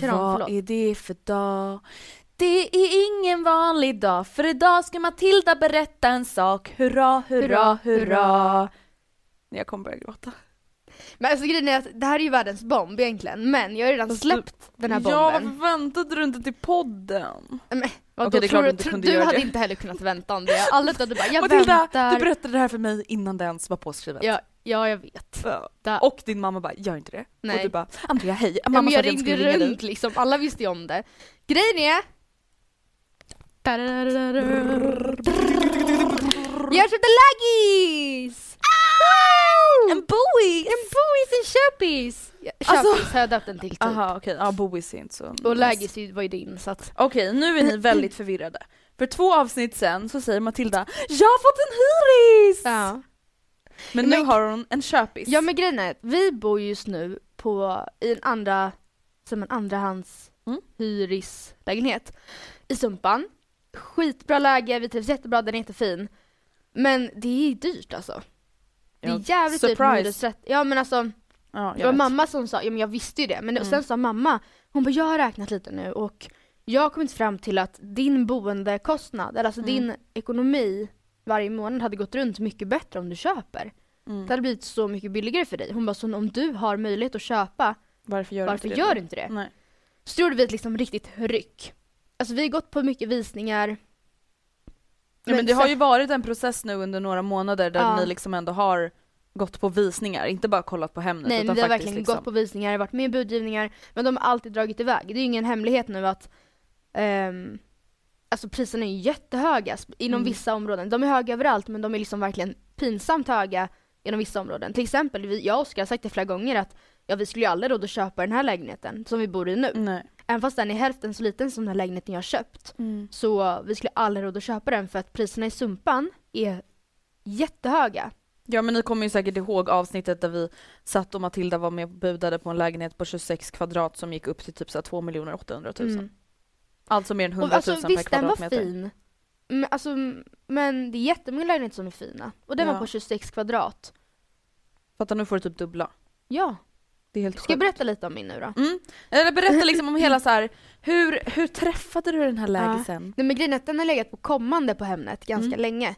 Vad förlåt. är det för dag? Det är ingen vanlig dag för idag ska Matilda berätta en sak. Hurra, hurra, Hurra, hurra. Jag kommer börja gråta. Men alltså grejen är att det här är ju världens bomb egentligen, men jag har redan släppt den här Ja, bomben. varför väntade du inte till podden? Men, Okej, vadå, det är klart tror, du inte tror, kunde du göra hade det. inte heller kunnat vänta om det. Alla du bara, jag Matilda, väntar. du berättade det här för mig innan det ens var påskrivet. ja, ja, jag vet. Ja. Och din mamma bara, gör inte det. Nej. Och du bara, Andrea hej, ja, mamma men sa jag jag ringde skulle ringa runt dig. liksom, alla visste ju om det. Grejen är... Jag köpte laggis! En bois! En bois, en köpis! Köpis Alltså- har jag döpt den till typ. Aha okej, ja bois är inte så Och laggis var ju din så att... Okej, nu är ni väldigt förvirrade. För två avsnitt sen så säger Matilda Jag har fått en hyris! Ja. Men nu Men- har hon en köpis. Ja men grejen är vi bor just nu på, i en andra, som en andrahands Mm. hyreslägenhet i Sumpan. Skitbra läge, vi trivs jättebra, den är jättefin. Men det är dyrt alltså. Det är jävligt dyrt med surprise. hyresrätt. Ja men alltså, ja, det var vet. mamma som sa, ja men jag visste ju det, men Mm. sen sa mamma, hon bara jag har räknat lite nu och jag har kommit fram till att din boendekostnad, eller alltså Mm. din ekonomi varje månad hade gått runt mycket bättre om du köper. Mm. Det hade blivit så mycket billigare för dig. Hon bara, så om du har möjlighet att köpa, Varför gör varför du inte gör du inte det? Nej. Så gjorde vi ett liksom riktigt ryck. Alltså vi har gått på mycket visningar. Ja, men det har ju varit en process nu under några månader där Ja. ni liksom ändå har gått på visningar, inte bara kollat på Hemnet Nej utan men vi har verkligen liksom... gått på visningar, varit med i budgivningar, men de har alltid dragit iväg. Det är ju ingen hemlighet nu att ehm, Alltså priserna är ju jättehöga inom Mm. vissa områden. De är höga överallt men de är liksom verkligen pinsamt höga inom vissa områden. Till exempel, vi, jag och Oskar har sagt det flera gånger att ja, vi skulle ju aldrig råd att köpa den här lägenheten som vi bor i nu. Nej. Även fast den är hälften så liten som den här lägenheten jag har köpt. Mm. Så vi skulle aldrig råd att köpa den för att priserna i Sumpan är jättehöga. Ja men ni kommer ju säkert ihåg avsnittet där vi satt och Matilda var med och budade på en lägenhet på 26 kvadrat som gick upp till typ så här 2 800 000. Mm. Alltså mer än 100 Och 000 alltså, per visst, den var kvadratmeter. fin. Men, alltså, men det är jättemånga lägenheter som är fina. Och den Ja. var på 26 kvadrat. Fattar nu får du typ dubbla. Ja. Det är helt Ska jag sjukt. berätta lite om min nu då? Mm. Eller berätta liksom om hela så här. Hur, hur träffade du den här lägisen? Nej men grejen är att den har legat på kommande på Hemnet ganska Mm. länge.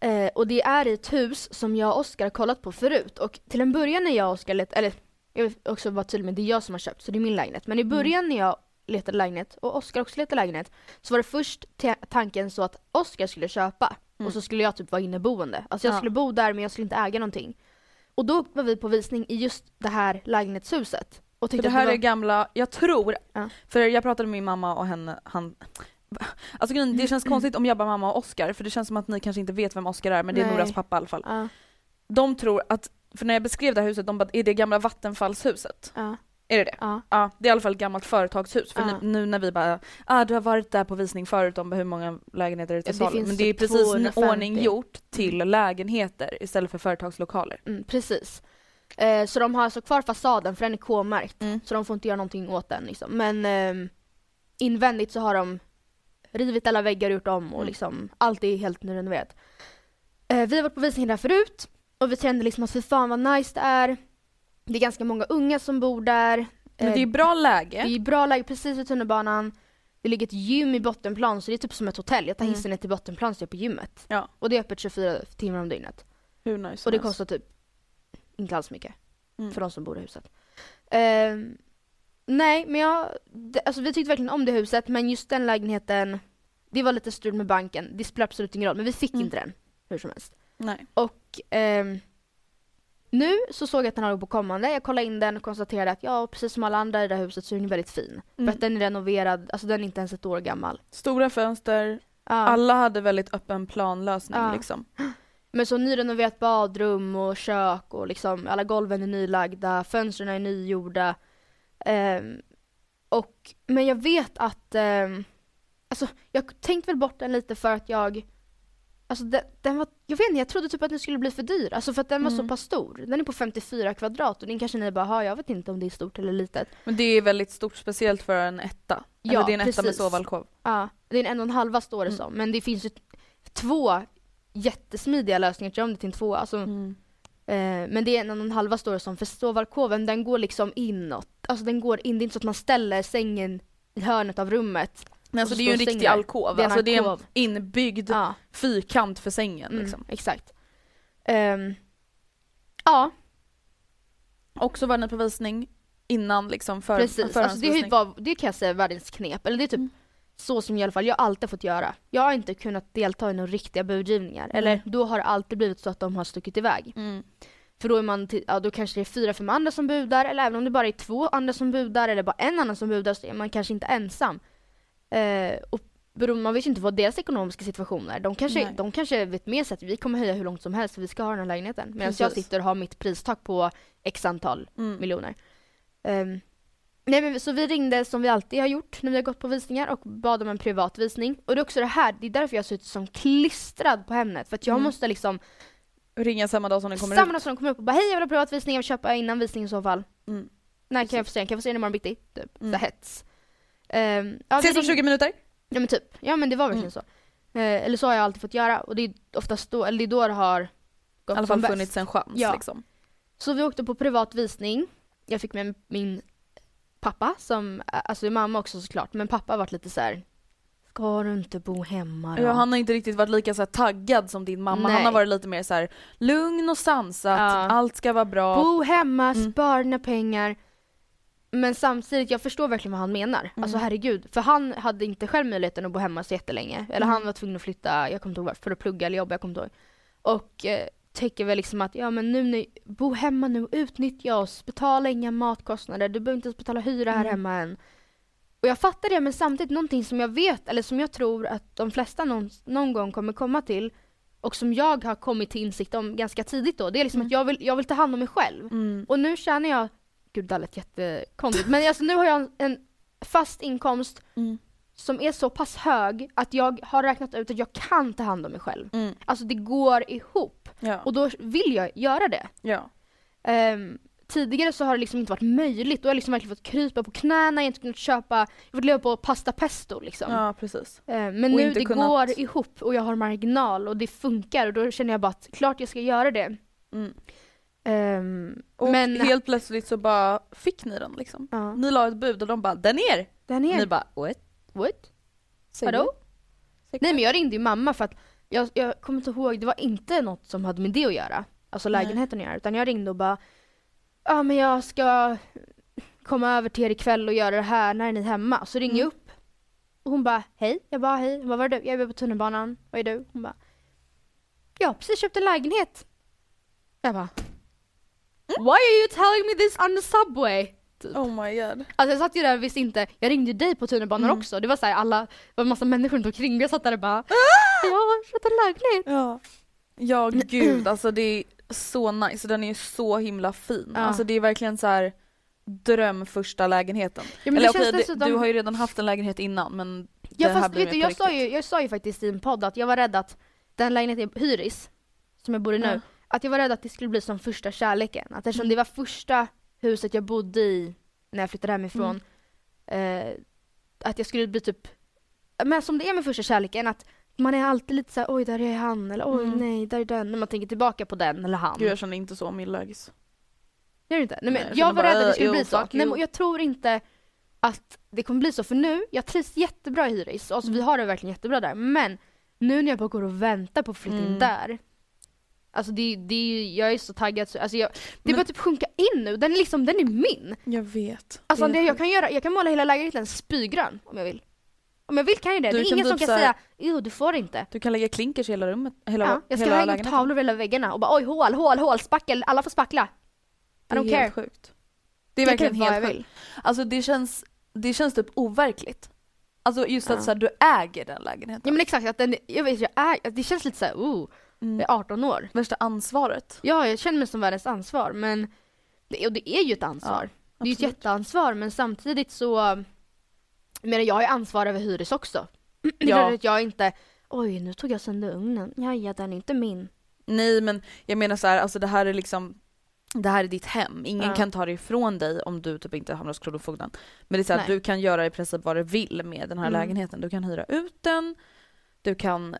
Eh, och det är i ett hus som jag och Oskar har kollat på förut. Och till en början när jag och Oskar eller jag vill också vara tydlig med det är jag som har köpt så det är min lägenhet. Men i Mm. början när jag letade lägenhet och Oskar också letade lägenhet så var det först ta- tanken så att Oskar skulle köpa Mm. och så skulle jag typ vara inneboende. Alltså jag Ja. skulle bo där men jag skulle inte äga någonting. Och då var vi på visning i just det här lägenhetshuset. Och För det här var... är gamla, jag tror, Ja. för jag pratade med min mamma och henne, han Alltså det känns konstigt om jag bara mamma och Oscar för det känns som att ni kanske inte vet vem Oscar är men det är Nej. Noras pappa i alla fall. Ja. De tror att för när jag beskrev det här huset, de bara, är det gamla vattenfallshuset? Ja. Är det det? Ja. Ja, det är i alla fall ett gammalt företagshus. För Ja. nu, när vi bara, ah du har varit där på visning förut om hur många lägenheter det är till Ja, salu. Men det är typ precis 250. en ordning gjort till lägenheter istället för företagslokaler. Mm, precis. Eh, så de har alltså kvar fasaden för den är K-märkt. Mm. Så de får inte göra någonting åt den liksom. Men ehm, invändigt så har de rivit alla väggar, gjort om och Mm. liksom allt är helt nyrenoverat. Eh, vi har varit på visning där förut och vi kände liksom att fy fan vad nice det är. Det är ganska många unga som bor där. Men Eh, det är bra läge. det är bra läge precis vid tunnelbanan. Det ligger ett gym i bottenplan så det är typ som ett hotell. Jag tar Mm. hissen ner till bottenplan så jag är på gymmet. Ja. Och det är öppet 24 timmar om dygnet. Hur nice Och det kostar typ inte alls mycket Mm. för de som bor i huset. Ehm, nej, men jag, det, alltså vi tyckte verkligen om det huset men just den lägenheten, det var lite strul med banken. Det spelar absolut ingen roll, men vi fick Mm. inte den hur som helst. Nej. Och ehm, nu så såg jag att den har på kommande. Jag kollade in den och konstaterade att ja, precis som alla andra i det här huset så är den väldigt fin. Mm. För att den är renoverad, alltså den är inte ens ett år gammal. Stora fönster, Ja. alla hade väldigt öppen planlösning Ja. liksom. Men så nyrenoverat badrum och kök och liksom alla golven är nylagda, fönstren är nygjorda. Ehm, och, men jag vet att, um, alltså jag tänkte väl bort den lite för att jag, alltså den, den var, jag vet inte, jag trodde typ att den skulle bli för dyr. Alltså för att den var Mm. så pass stor. Den är på 54 kvadrat och den kanske ni bara, "Ha, jag vet inte om det är stort eller litet. Men det är väldigt stort, speciellt för en etta. Ja, Eller det är en etta med precis. sovalkov. Ja, det är en en och en halva står det Mm. som. Men det finns ju två jättesmidiga lösningar till om det till en tvåa. Alltså, Mm. Eh, men det är en och en halva står det som, för sovalkoven den går liksom inåt. Alltså den går in, det är inte så att man ställer sängen i hörnet av rummet. Men alltså det är ju en riktig alkov, Det är en alltså det är en inbyggd Ja, fyrkant för sängen mm, liksom. exakt. Ehm, ja, Och så var ni på visning innan liksom för, precis. Alltså det, var, det kan jag säga är världens knep. Eller det är typ Mm. så som i alla fall jag alltid fått göra. Jag har inte kunnat delta i några riktiga budgivningar. Mm. Eller då har det alltid blivit så att de har stuckit iväg. Mm. För då är man, ja då kanske det är fyra, fem andra som budar, eller även om det bara är två andra som budar, eller bara en annan som budar, så är man kanske inte ensam. Eh, och beroende, man vet ju inte vad deras ekonomiska situation är. De kanske, Nej. de kanske vet med sig att vi kommer höja hur långt som helst, för vi ska ha den här lägenheten. Medan jag sitter och har mitt pristak på x antal Mm. miljoner. Ehm, nej men så vi ringde som vi alltid har gjort när vi har gått på visningar och bad om en privat visning. Och det är också det här, det är därför jag har suttit som klistrad på Hemnet. För att jag Mm. måste liksom Ringa samma dag som den kommer samma ut. dag som de kommer upp och bara hej jag vill ha privatvisning, jag vill köpa innan visning i så fall. Mm. När kan jag få se den? Kan jag få se den imorgon bitti? Typ. Mm. Så hets. Um, ja, Ses om 20 minuter. Ja men typ. Ja men det var verkligen Mm. så. Eh, eller så har jag alltid fått göra och det är oftast då, eller det är då det har I gått alla som fall bäst. funnits en chans Ja. liksom. Så vi åkte på privat visning. Jag fick med min pappa som, alltså mamma också såklart, men pappa varit lite så här. Ska du inte bo hemma då? Ja, han har inte riktigt varit lika så taggad som din mamma. Han Nej. har varit lite mer så här lugn och sansat, Ja. allt ska vara bra. Bo hemma, Mm. spara pengar. Men samtidigt, jag förstår verkligen vad han menar. Mm. Alltså herregud. För han hade inte själv möjligheten att bo hemma så jättelänge. Eller Mm. han var tvungen att flytta, jag kommer inte ihåg för att plugga eller jobba, jag kommer inte ihåg. Och eh, tänker väl liksom att, ja men nu, nu, bo hemma nu, utnyttja oss, betala inga matkostnader, du behöver inte ens betala hyra här Mm. hemma än. Och jag fattar det, men samtidigt någonting som jag vet, eller som jag tror att de flesta någon, någon gång kommer komma till, och som jag har kommit till insikt om ganska tidigt då, det är liksom Mm. att jag vill, jag vill ta hand om mig själv. Mm. Och nu tjänar jag, gud det lät jättekonstigt, men alltså nu har jag en, en fast inkomst Mm. som är så pass hög att jag har räknat ut att jag kan ta hand om mig själv. Mm. Alltså det går ihop Ja. och då vill jag göra det. ja. Ehm, tidigare så har det liksom inte varit möjligt, då har jag liksom verkligen fått krypa på knäna, jag har inte kunnat köpa, jag har fått leva på pasta pesto liksom. ja, precis. Ehm, men Och nu det kunnat- går ihop och jag har marginal och det funkar och då känner jag bara att klart jag ska göra det. Mm. Ehm, Och men helt plötsligt så bara fick ni den liksom. ja, Ni la ett bud och de bara den är den är Ni bara what? What? Vadå? Nej men jag ringde ju mamma för att jag, jag kommer inte ihåg, det var inte något som hade med det att göra. Alltså lägenheten att göra. Utan jag ringde och bara Ja men jag ska komma över till er ikväll och göra det här, när är ni hemma? Så ringer jag Mm. upp. Och hon bara hej, jag bara hej, vad var det du? Jag är på tunnelbanan, vad är du? Hon bara Jag har precis köpt en lägenhet. Jag bara. Why are you telling me this on the subway? Typ. Oh my god. Alltså jag satt ju där och visste inte, jag ringde dig på tunnelbanan Mm. också. Det var så här, alla, det var en massa människor runt omkring mig. Jag satt där och bara Jag har köpt en lägenhet. Ja. Ja gud alltså det så nice, den är ju så himla fin. Ja. Alltså det är verkligen så här dröm första lägenheten. Ja, Eller okej, dessutom... du har ju redan haft en lägenhet innan men Ja fast vet du, jag sa, ju, jag sa ju faktiskt i en podd att jag var rädd att den lägenheten jag hyris, som jag bor i nu, Ja. Att jag var rädd att det skulle bli som första kärleken. Att eftersom Mm. det var första huset jag bodde i när jag flyttade hemifrån, Mm. eh, att jag skulle bli typ, men som det är med första kärleken, att man är alltid lite såhär oj där är han eller oj Mm. nej där är den, när man tänker tillbaka på den eller han. Gud jag känner inte så om min lägis. Gör du inte? Nej, men Nej, jag jag, var bara, rädd att det äh, skulle jo, bli så. fuck Nej, men jag tror inte att det kommer bli så för nu, jag trivs jättebra i hyris, alltså Mm. vi har det verkligen jättebra där, men nu när jag bara går och väntar på att flytta in Mm. där Alltså det, det, jag är så taggad, så, alltså jag, det Men- börjar typ sjunka in nu, den är liksom, den är min! Jag vet. Alltså Det det är jag sjukt. kan göra, jag kan måla hela lägenheten spygrön om jag vill. Om jag vill kan jag det, Du det är ingen som typ kan säga jo du får inte. Du kan lägga klinkers i hela rummet, hela, Ja, jag ska hela hänga upp tavlor över hela väggarna och bara oj hål, hål, hål, spackel, alla får spackla. Det I är don't helt care. sjukt. Det är Jag verkligen kan vad helt jag sjukt. vill. Alltså det känns, det känns typ overkligt. Alltså just Ja. att så här, du äger den lägenheten. Ja men exakt, att den, jag vet, jag är, att det känns lite såhär, oh, Mm. jag är 18 år. Värsta ansvaret. Ja, jag känner mig som världens ansvar men, det, och det är ju ett ansvar. det är ju ett jätteansvar men samtidigt så, menar jag har ju ansvar över hyres också. Det är Ja. klart att jag inte, oj nu tog jag sönder ugnen, ja ja den är inte min. Nej men jag menar så här, alltså det här är liksom det här är ditt hem, ingen Ja. kan ta det ifrån dig om du typ inte hamnar hos Kronofogden. Men det är så här, du kan göra i princip vad du vill med den här Mm. lägenheten. Du kan hyra ut den, du kan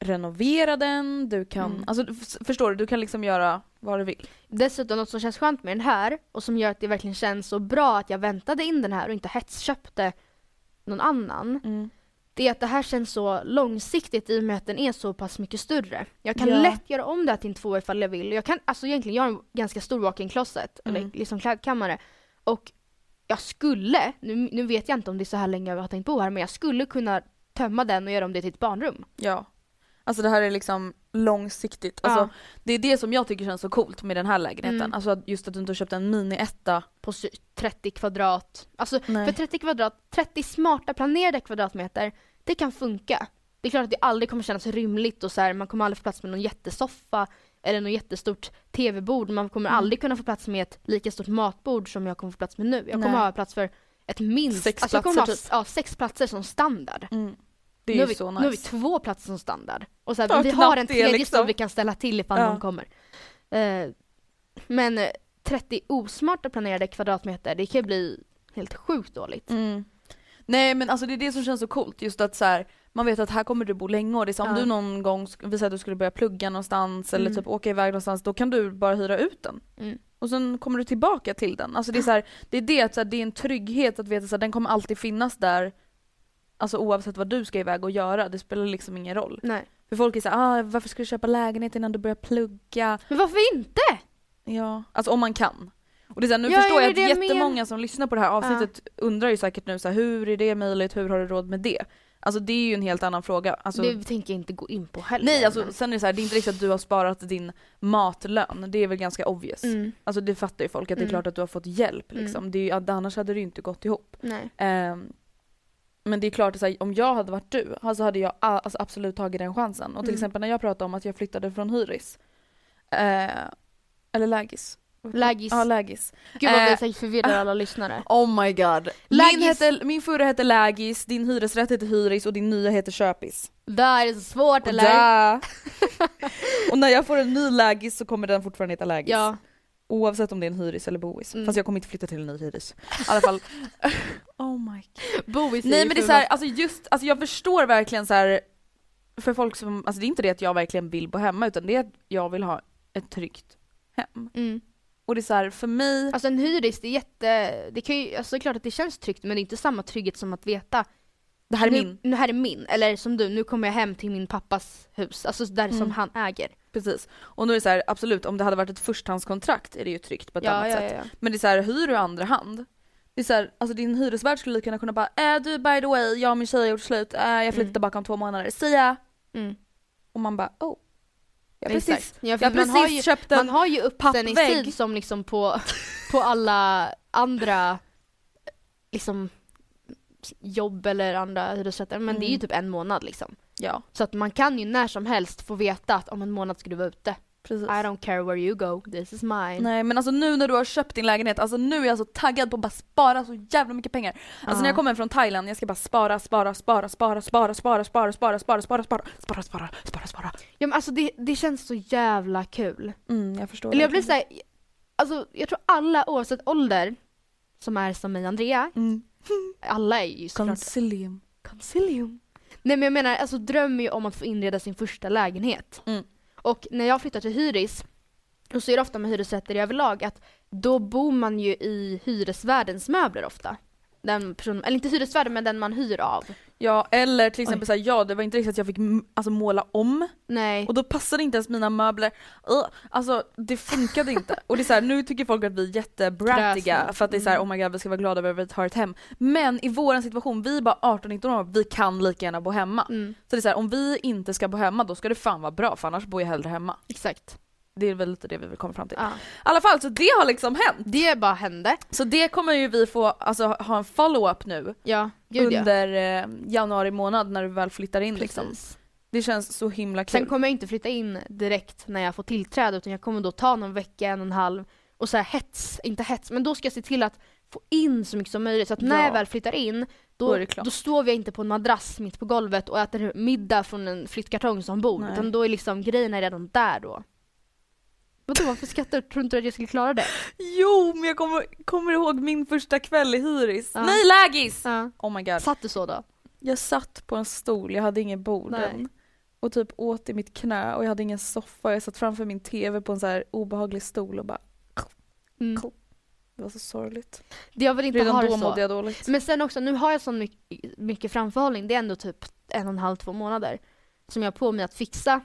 renovera den, du kan, Mm. alltså förstår du, du kan liksom göra vad du vill. Dessutom något som känns skönt med den här och som gör att det verkligen känns så bra att jag väntade in den här och inte hetsköpte någon annan. Det är att det här känns så långsiktigt i och med att den är så pass mycket större. Jag kan Ja. lätt göra om det här till en tvåa ifall jag vill. Jag kan alltså egentligen göra en ganska stor walk-in closet, Mm. eller liksom klädkammare. Och jag skulle, nu, nu vet jag inte om det är så här länge jag har tänkt bo här, men jag skulle kunna tömma den och göra om det till ett barnrum. Ja. Alltså det här är liksom långsiktigt. Alltså, Ja. Det är det som jag tycker känns så coolt med den här lägenheten. Mm. Alltså just att du inte har köpt en mini-etta. På sy- 30 kvadrat. Alltså Nej. för 30 kvadrat, 30 smarta planerade kvadratmeter, det kan funka. Det är klart att det aldrig kommer kännas rymligt och så här, man kommer aldrig få plats med någon jättesoffa eller något jättestort tv-bord. Man kommer Mm. aldrig kunna få plats med ett lika stort matbord som jag kommer få plats med nu. Jag kommer Nej. ha plats för ett minst, Sex alltså jag kommer platser ha typ. ja, sex platser som standard. Det är nu, ju har vi, så nu har vi nice. två platser som standard. Och så här, Ja, vi har en tredje liksom. stol vi kan ställa till ifall Ja. någon kommer. Eh, men eh, 30 osmarta planerade kvadratmeter, det kan ju bli helt sjukt dåligt. Mm. Nej men alltså det är det som känns så coolt, just att så här, man vet att här kommer du bo länge och det är så, om Ja. du någon gång, vi säger att du skulle börja plugga någonstans eller Mm. typ åka iväg någonstans, då kan du bara hyra ut den. Mm. Och sen kommer du tillbaka till den. Alltså det är så här, det är det att så här, det är en trygghet att veta att den kommer alltid finnas där Alltså oavsett vad du ska iväg och göra, det spelar liksom ingen roll. Nej. För folk är såhär, ah, varför ska du köpa lägenhet innan du börjar plugga? Men varför inte? Ja, alltså om man kan. Och det är så här, nu Ja, förstår jag att jättemånga som lyssnar på det här avsnittet undrar ju säkert nu så här, hur är det möjligt, hur har du råd med det? Alltså det är ju en helt annan fråga. Alltså, det tänker jag inte gå in på heller. nej alltså men- sen är det så här, det är inte riktigt att du har sparat din matlön, det är väl ganska obvious. Mm. Alltså det fattar ju folk att det är Mm. klart att du har fått hjälp Mm. liksom. Det är ju, annars hade det ju inte gått ihop. Nej. Ehm, men det är klart att här, om jag hade varit du, alltså hade jag alltså absolut tagit den chansen. Och till Mm. exempel när jag pratade om att jag flyttade från hyris, eh, eller lägis. Lägis. Ja, lägis. Gud vad vi Eh, säkert förvirrar alla lyssnare. Oh my god. Min, hette, min förra hette lägis, din hyresrätt heter hyris och din nya heter köpis. Där är det så svårt Och, eller? och när jag får en ny lägis så kommer den fortfarande heta lägis. Ja. Oavsett om det är en hyris eller bois. Mm. Fast jag kommer inte flytta till en ny hyris. I alla fall. oh my god. Bovis Nej men det är så här, alltså just, alltså jag förstår verkligen så här för folk som, alltså det är inte det att jag verkligen vill bo hemma utan det är att jag vill ha ett tryggt hem. Mm. Och det är så här, för mig, Alltså en hyris, det är jätte, det kan ju, alltså det är klart att det känns tryggt men det är inte samma trygghet som att veta det här är nu, min. Nu här är min, eller som du, nu kommer jag hem till min pappas hus, alltså där som Mm. han äger. Precis. Och nu är det så här, absolut om det hade varit ett förstahandskontrakt är det ju tryggt på ett annat sätt. Men det är så här, hyr du andra hand det är så här, alltså din hyresvärd skulle lika gärna kunna bara äh, du by the way, jag och min tjej har gjort slut, äh, jag flyttar Mm. tillbaka om två månader, ya! Mm. Och man bara oh. Jag Exakt. precis, Ja, jag man har precis ju- köpt en Man har ju uppsägningstid som liksom på, på alla andra liksom jobb eller andra hyresrätter, men det är ju Mm. typ en månad liksom. Ja. Så att man kan ju när som helst få veta att om en månad ska du vara ute. Precis. I don't care where you go, this is mine. Nej men alltså nu när du har köpt din lägenhet, alltså nu är jag så taggad på att bara spara så jävla mycket pengar. Alltså uh. när jag kommer från Thailand, jag ska bara spara, spara, spara, spara, spara, spara, spara, spara, spara, spara, spara, spara, spara, spara, spara. Ja men alltså det, det känns så jävla kul. Mm, jag förstår. Eller jag blir såhär, alltså jag tror alla oavsett ålder, som är som mig Andrea, mm. alla är ju såklart... Concilium. Concilium. Nej men jag menar, alltså drömmer ju om att få inreda sin första lägenhet. Mm. Och när jag flyttar till hyris, och så är det ofta med hyresrätter överlag, att då bor man ju i hyresvärdens möbler ofta. Den person, eller inte hyresvärden men den man hyr av. Ja eller till exempel såhär, ja det var inte riktigt att jag fick alltså, måla om. Nej. Och då passade inte ens mina möbler. Uh, alltså det funkade inte. Och det är såhär, nu tycker folk att vi är jättebrattiga för att det är såhär mm. oh my god vi ska vara glada över att vi har ett hem. Men i våran situation, vi är bara 18-19 år, vi kan lika gärna bo hemma. Mm. Så det är såhär, om vi inte ska bo hemma då ska det fan vara bra för annars bor jag hellre hemma. Exakt. Det är väl lite det vi vill komma fram till. Ja. I alla fall, så det har liksom hänt. Det bara hände. Så det kommer ju vi få alltså, ha en follow-up nu. Ja, Gud, under ja. Eh, januari månad när du väl flyttar in liksom. Precis. liksom. Det känns så himla kul. Sen kommer jag inte flytta in direkt när jag får tillträde utan jag kommer då ta någon vecka, en och en halv och så här hets, inte hets, men då ska jag se till att få in så mycket som möjligt så att när jag väl flyttar in då, då, då står vi inte på en madrass mitt på golvet och äter middag från en flyttkartong som bord utan då är liksom grejerna redan där då. Vadå varför skrattar du? Tror inte att jag skulle klara det? Jo men jag kommer, kommer ihåg min första kväll i Hyris. Ja. Nej lägis! Ja. Oh my god. Satt du så då? Jag satt på en stol, jag hade ingen bord än. Och typ åt i mitt knä och jag hade ingen soffa. Jag satt framför min TV på en så här obehaglig stol och bara mm. Det var så sorgligt. Jag vill inte Redan ha det så. mådde jag dåligt. Men sen också, nu har jag så mycket, mycket framförhållning. Det är ändå typ en och en halv, två månader. Som jag har på mig att fixa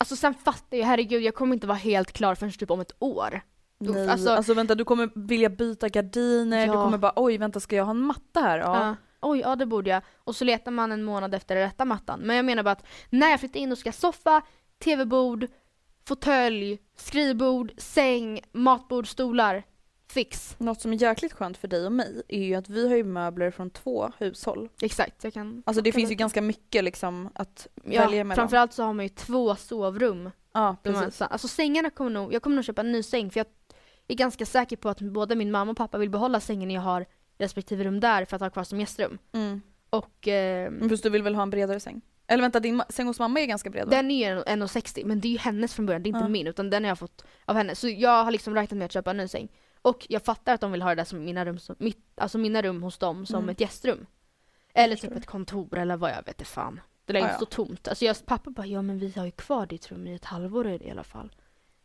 Alltså sen fattar jag, herregud jag kommer inte vara helt klar förrän typ om ett år. Nej, alltså, alltså vänta du kommer vilja byta gardiner, ja. du kommer bara oj vänta ska jag ha en matta här? Ja. ja. Oj, ja det borde jag. Och så letar man en månad efter den rätta mattan. Men jag menar bara att när jag flyttar in och ska soffa, tv-bord, fåtölj, skrivbord, säng, matbord, stolar fix. Något som är jäkligt skönt för dig och mig är ju att vi har ju möbler från två hushåll. Exakt, jag kan. Alltså det finns ju ganska mycket liksom att ja, välja mellan. framförallt så har man ju två sovrum. Ja, precis. alltså sängarna kommer nog, jag kommer nog köpa en ny säng för jag är ganska säker på att både min mamma och pappa vill behålla sängen jag har respektive rum där för att ha kvar som gästrum. Mm. Och... Eh, men plus du vill väl ha en bredare säng? Eller vänta, din säng hos mamma är ganska bred va? Den är ju 1,60 men det är ju hennes från början, det är inte ja. min utan den har jag fått av henne. Så jag har liksom räknat med att köpa en ny säng. Och jag fattar att de vill ha det där som mina rum, som, mitt, alltså mina rum hos dem som mm. ett gästrum. Eller typ ett kontor eller vad jag vet inte fan. Det lär inte stå tomt. Alltså jag, pappa bara, ja men vi har ju kvar ditt rum i ett halvår i alla fall.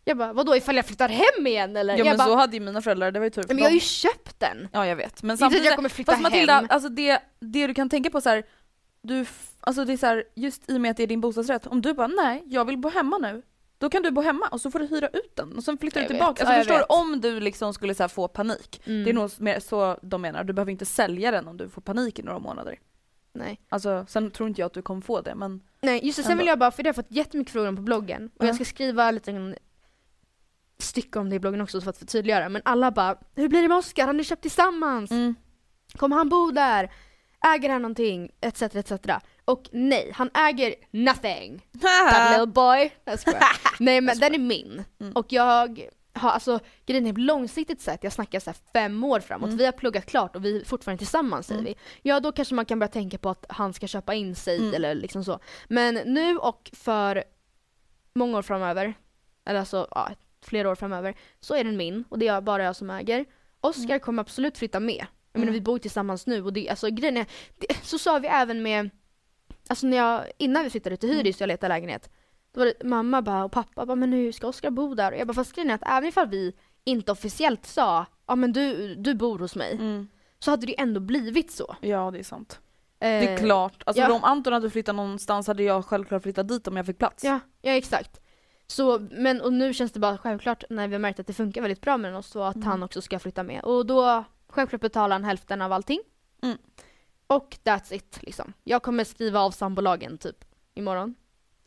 Jag bara, vadå ifall jag flyttar hem igen eller? Ja men bara, så hade ju mina föräldrar, det var ju tur Men jag har ju köpt den! Ja jag vet. Men samtidigt, jag kommer flytta fast Matilda, hem. alltså det, det du kan tänka på så här, du, alltså det är så här, just i och med att det är din bostadsrätt, om du bara nej, jag vill bo hemma nu. Då kan du bo hemma och så får du hyra ut den och sen flyttar jag du tillbaka. Alltså, ja, förstår du? Om du liksom skulle så få panik. Mm. Det är nog mer så de menar. Du behöver inte sälja den om du får panik i några månader. Nej. Alltså sen tror inte jag att du kommer få det men Nej just det, sen vill jag bara, för det har fått jättemycket frågor på bloggen och uh. jag ska skriva lite stycke om det i bloggen också för att förtydliggöra men alla bara Hur blir det med Oskar? Har ni köpt tillsammans? Mm. Kommer han bo där? Äger han någonting? Etc etc. Och nej, han äger nothing. That little boy. nej men den är min. Mm. Och jag har alltså, grejen är långsiktigt sett, jag snackar så fem år framåt, mm. vi har pluggat klart och vi är fortfarande tillsammans säger mm. vi. Ja då kanske man kan börja tänka på att han ska köpa in sig mm. eller liksom så. Men nu och för många år framöver, eller alltså ja, flera år framöver, så är den min och det är bara jag som äger. Oskar mm. kommer absolut flytta med. Jag menar vi bor tillsammans nu och det, alltså grejen är, det, så sa vi även med Alltså när jag, innan vi flyttade till Hyris och jag letade lägenhet. Då var det mamma bara och pappa bara, men nu ska Oskar bo där? Och jag bara, fast grejen är att även ifall vi inte officiellt sa, ja men du, du bor hos mig. Mm. Så hade det ändå blivit så. Ja det är sant. Eh, det är klart. Alltså ja. om Anton hade flyttat någonstans hade jag självklart flyttat dit om jag fick plats. Ja, ja exakt. Så, men och nu känns det bara självklart när vi har märkt att det funkar väldigt bra med oss så att mm. han också ska flytta med. Och då självklart betalar han hälften av allting. Mm. Och that's it liksom. Jag kommer skriva av sambolagen typ imorgon.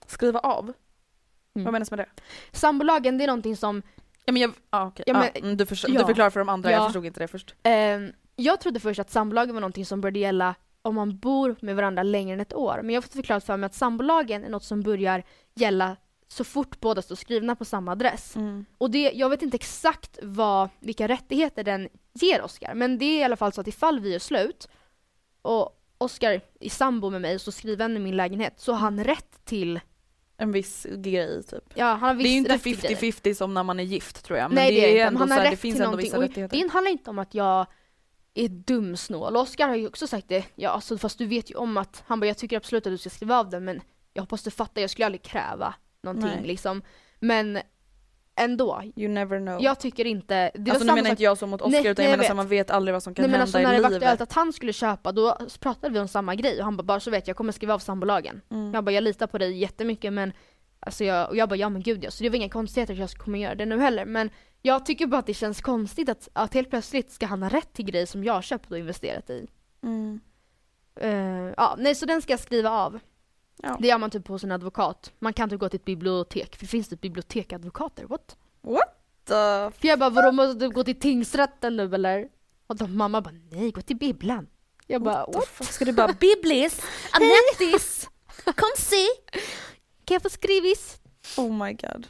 Skriva av? Mm. Vad menas med det? Sambolagen det är någonting som Ja men jag, ah, okay. ja, men, ah, du, för, ja. du förklarar för de andra, ja. jag förstod inte det först. Um, jag trodde först att sambolagen var någonting som började gälla om man bor med varandra längre än ett år. Men jag har fått förklarat för mig att sambolagen är något som börjar gälla så fort båda står skrivna på samma adress. Mm. Och det, jag vet inte exakt vad, vilka rättigheter den ger Oskar, men det är i alla fall så att ifall vi är slut och Oskar är sambo med mig så skriver han i min lägenhet så har han rätt till En viss grej typ. Ja, han har viss Det är ju inte rätt till grejer. 50-50 som när man är gift tror jag. Men Nej det, det är inte, han så har här, det rätt till någonting. vissa Och det handlar inte om att jag är dumsnål. Oskar har ju också sagt det, ja alltså, fast du vet ju om att, han bara jag tycker absolut att du ska skriva av den men jag hoppas du fattar, jag skulle aldrig kräva någonting Nej. liksom. Men ändå, You never know. jag tycker inte, det alltså nu menar sak inte jag så mot Oscar Nej, utan jag jag menar så man vet aldrig vad som kan Nej men hända alltså i när det var livet. aktuellt att han skulle köpa då pratade vi om samma grej och han bara bara så vet jag, jag kommer skriva av sambolagen. Mm. Jag bara jag litar på dig jättemycket men Alltså jag, och jag bara ja men gud ja, så det var inga konstigheter att jag kommer göra det nu heller men Jag tycker bara att det känns konstigt att, att helt plötsligt ska han ha rätt till grejer som jag köpt och investerat i. Mm. Eh, ja, nej så den ska jag skriva av. Ja. Det gör man typ hos en advokat. Man kan typ gå till ett bibliotek, för det finns typ bibliotekadvokater, what? The... För jag bara vadå måste du gå till tingsrätten nu eller? Och då mamma bara nej gå till bibblan. Jag bara "Uff." Ska du bara Biblis, Anettis, kom se. kan jag få skrivis? Oh my god.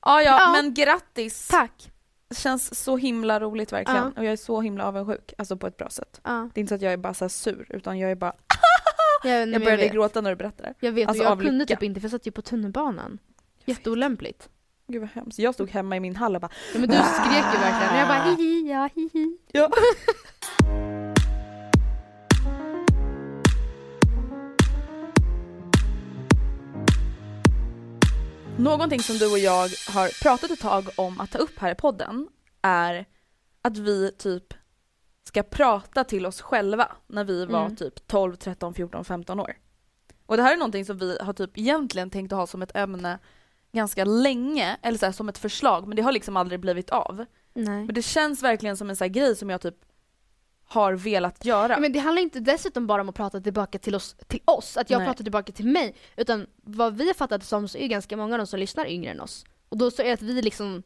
Ah, ja, Ja. men grattis. Tack! Känns så himla roligt verkligen. Ja. Och jag är så himla avundsjuk. Alltså på ett bra sätt. Ja. Det är inte så att jag är bara så sur utan jag är bara Jag, Jag började vet. gråta när du berättade. Jag vet Alltså, och jag kunde lycka. typ inte för jag satt ju på tunnelbanan. Jätteolämpligt. Gud vad hemskt. Jag stod hemma i min hall och bara Ja, men du skrek ju verkligen. Jag bara hihi, ja hihi. ja. Någonting som du och jag har pratat ett tag om att ta upp här i podden är att vi typ ska prata till oss själva när vi var Mm. typ 12, 13, 14, 15 år. Och det här är någonting som vi har typ egentligen tänkt att ha som ett ämne ganska länge, eller så här, som ett förslag, men det har liksom aldrig blivit av. Nej. Men det känns verkligen som en sån här grej som jag typ har velat göra. Men det handlar inte dessutom bara om att prata tillbaka till oss, till oss att jag Nej. pratar tillbaka till mig. Utan vad vi har fattat som så är ganska många av de som lyssnar yngre än oss. Och då så är det att vi liksom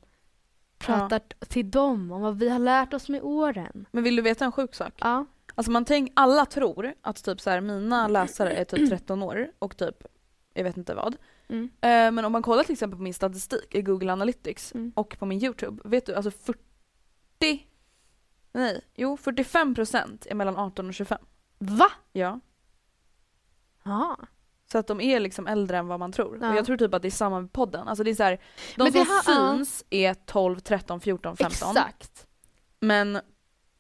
pratar till dem om vad vi har lärt oss med åren. Men vill du veta en sjuk sak? Ja. Alltså man tänk, alla tror att typ så här, mina läsare är typ 13 år och typ, jag vet inte vad. Mm. Eh, men om man kollar till exempel på min statistik i Google Analytics Mm. och på min YouTube, vet du alltså 40, nej, jo 45% är mellan 18 och 25. Va? Ja. Ja. Så att de är liksom äldre än vad man tror. Ja. Och jag tror typ att det är samma med podden. Alltså det är så här, de Men det som här- syns är 12, 13, 14, 15. Exakt. Men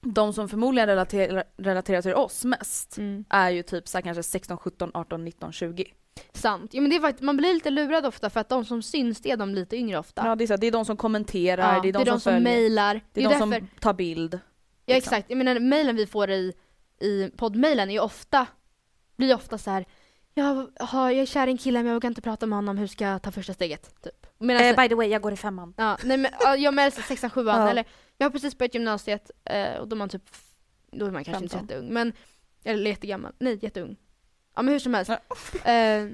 de som förmodligen relaterar, relaterar till oss mest Mm. är ju typ så här kanske 16, 17, 18, 19, 20. Sant. Ja, men det är faktiskt, man blir lite lurad ofta för att de som syns det är de lite yngre ofta. Ja, det, är så här, det är de som kommenterar, Ja, det är de, som, följer, mejlar. det är, de som tar bild. Ja liksom. exakt, jag menar mejlen vi får i, i poddmejlen är ju ofta, blir ofta så här. Jag, har, jag är kär i en kille men jag vågar inte prata med honom, hur ska jag ta första steget? Typ. Medan, Eh, by the way, jag går i femman. ja, nej men ja, jag med sexan, sjuan Ja. eller jag har precis börjat gymnasiet och då är man typ, då är man kanske inte 15. jätteung men, eller jättegammal, nej jätteung. Ja men hur som helst. Ja. Eh,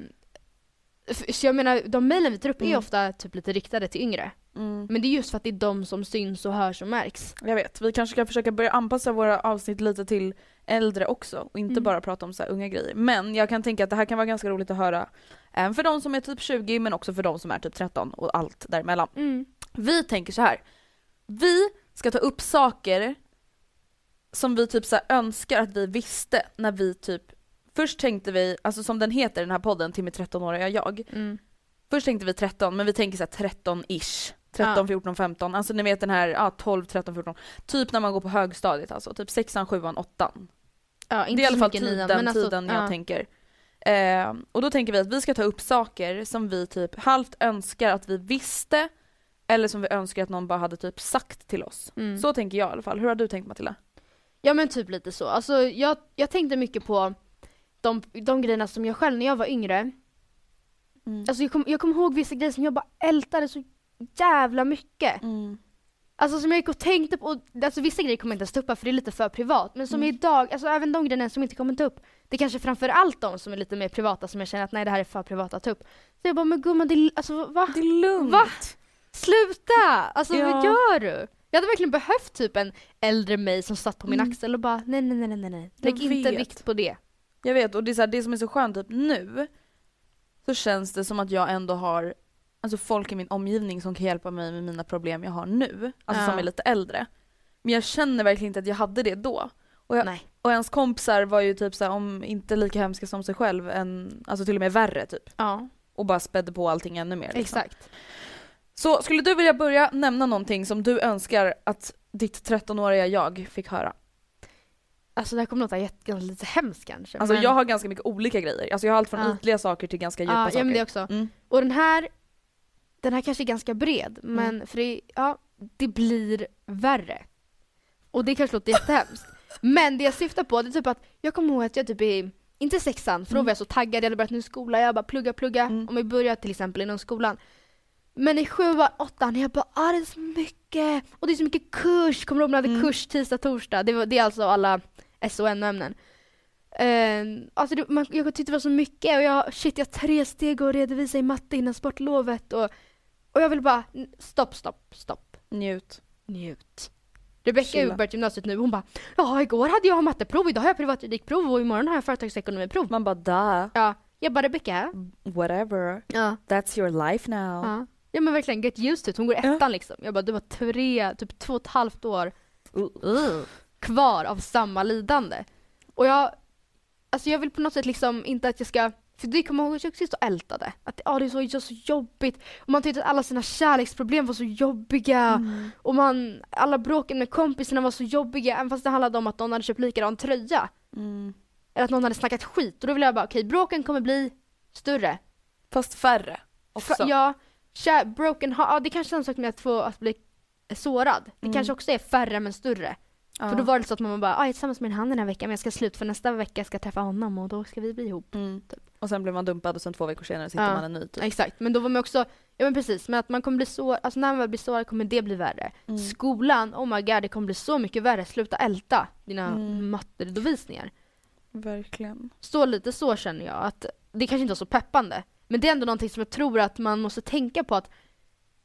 så jag menar de mejlen vi tar upp är Mm. ofta typ lite riktade till yngre. Mm. Men det är just för att det är de som syns och hörs och märks. Jag vet, vi kanske ska försöka börja anpassa våra avsnitt lite till äldre också och inte Mm. bara prata om så här unga grejer. Men jag kan tänka att det här kan vara ganska roligt att höra även för de som är typ 20 men också för de som är typ 13 och allt däremellan. Mm. Vi tänker så här. Vi ska ta upp saker som vi typ så önskar att vi visste när vi typ Först tänkte vi, alltså som den heter den här podden till mitt 13-åriga jag. Mm. Först tänkte vi 13 men vi tänker så här 13-ish. 13, Ja. 14, 15. Alltså ni vet den här ja, 12, 13, 14. Typ när man går på högstadiet alltså. Typ 6, 7, 8. Ja, inte Det är i alla fall tiden, nian, alltså, tiden jag ja. tänker. Eh, och då tänker vi att vi ska ta upp saker som vi typ halvt önskar att vi visste eller som vi önskar att någon bara hade typ sagt till oss. Mm. Så tänker jag i alla fall. Hur har du tänkt Matilda? Ja men typ lite så. Alltså jag, jag tänkte mycket på de, de grejerna som jag själv när jag var yngre. Mm. Alltså jag kommer kom ihåg vissa grejer som jag bara ältade så jävla mycket. Mm. Alltså som jag gick och tänkte på, och, alltså vissa grejer kommer jag inte ens ta upp här för det är lite för privat. Men som Mm. idag, alltså även de grejerna som inte kommer ta upp. Det är kanske framför allt de som är lite mer privata som jag känner att nej det här är för privat att ta upp. Så jag bara men gumman det är, alltså va? Det är lugnt. Va? Sluta! Alltså Ja. vad gör du? Jag hade verkligen behövt typ en äldre mig som satt på min Mm. axel och bara nej nej nej nej nej. Lägg inte vikt på det. Jag vet och det, är så här, det som är så skönt typ nu så känns det som att jag ändå har alltså folk i min omgivning som kan hjälpa mig med mina problem jag har nu, alltså ja. som är lite äldre. Men jag känner verkligen inte att jag hade det då. Och, jag, och ens kompisar var ju typ såhär, om inte lika hemska som sig själv, en, alltså till och med värre typ. Ja. Och bara spädde på allting ännu mer. Liksom. Exakt. Så skulle du vilja börja nämna någonting som du önskar att ditt 13-åriga jag fick höra? Alltså det här kommer låta lite hemskt kanske. Alltså men... jag har ganska mycket olika grejer. Alltså jag har allt från ja. ytliga saker till ganska djupa ja, saker. Ja men det också. Mm. Och den här, den här kanske är ganska bred mm. men för det, ja, det blir värre. Och det kanske låter jättehemskt. men det jag syftar på det är typ att jag kommer ihåg att jag typ i, inte sexan, för då mm. var jag så taggad, jag hade börjat ny skola, jag bara plugga, plugga. Mm. Om vi börjar till exempel inom skolan. Men i sjuan, åttan, jag bara ah, det är så mycket och det är så mycket kurs. Kommer du ihåg när vi hade mm. kurs tisdag, torsdag? Det, var, det är alltså alla SON-ämnen. Uh, alltså det, man, jag tyckte det var så mycket och jag, shit jag har tre steg att redovisa i matte innan sportlovet och, och jag vill bara stopp, stopp, stopp. Njut. Njut. Rebecka har börjat gymnasiet nu hon bara ja igår hade jag matteprov, idag har jag privatjuridikprov och imorgon har jag företagsekonomiprov. Man bara da. Ja. Jag bara Rebecka. Whatever. Ja. That's your life now. Ja. ja men verkligen get used to it. Hon går ettan ja. liksom. Jag bara du var tre, typ två och ett halvt år uh. Uh kvar av samma lidande. Och jag, alltså jag vill på något sätt liksom inte att jag ska för det kommer jag ihåg att jag sist och ältade. Att ja, det är så, så jobbigt. Och man tyckte att alla sina kärleksproblem var så jobbiga. Mm. Och man, alla bråken med kompisarna var så jobbiga. Även fast det handlade om att någon hade köpt likadan tröja. Mm. Eller att någon hade snackat skit. Och då vill jag bara, okej okay, bråken kommer bli större. Fast färre också. F ja, broken ja det kanske är en sak med att få att bli sårad. Det mm. kanske också är färre men större. Ja. För då var det så att man bara, ah, jag är tillsammans med han den här veckan men jag ska slut för nästa vecka ska jag träffa honom och då ska vi bli ihop. Mm. Typ. Och sen blev man dumpad och sen två veckor senare sitter ja. man en ny typ. Exakt, men då var man också, ja men precis, men att man kommer bli så, alltså när man väl blir sårad kommer det bli värre. Mm. Skolan, oh my god det kommer bli så mycket värre, sluta älta dina mm. matteredovisningar. Verkligen. Så lite så känner jag, att det kanske inte var så peppande. Men det är ändå någonting som jag tror att man måste tänka på att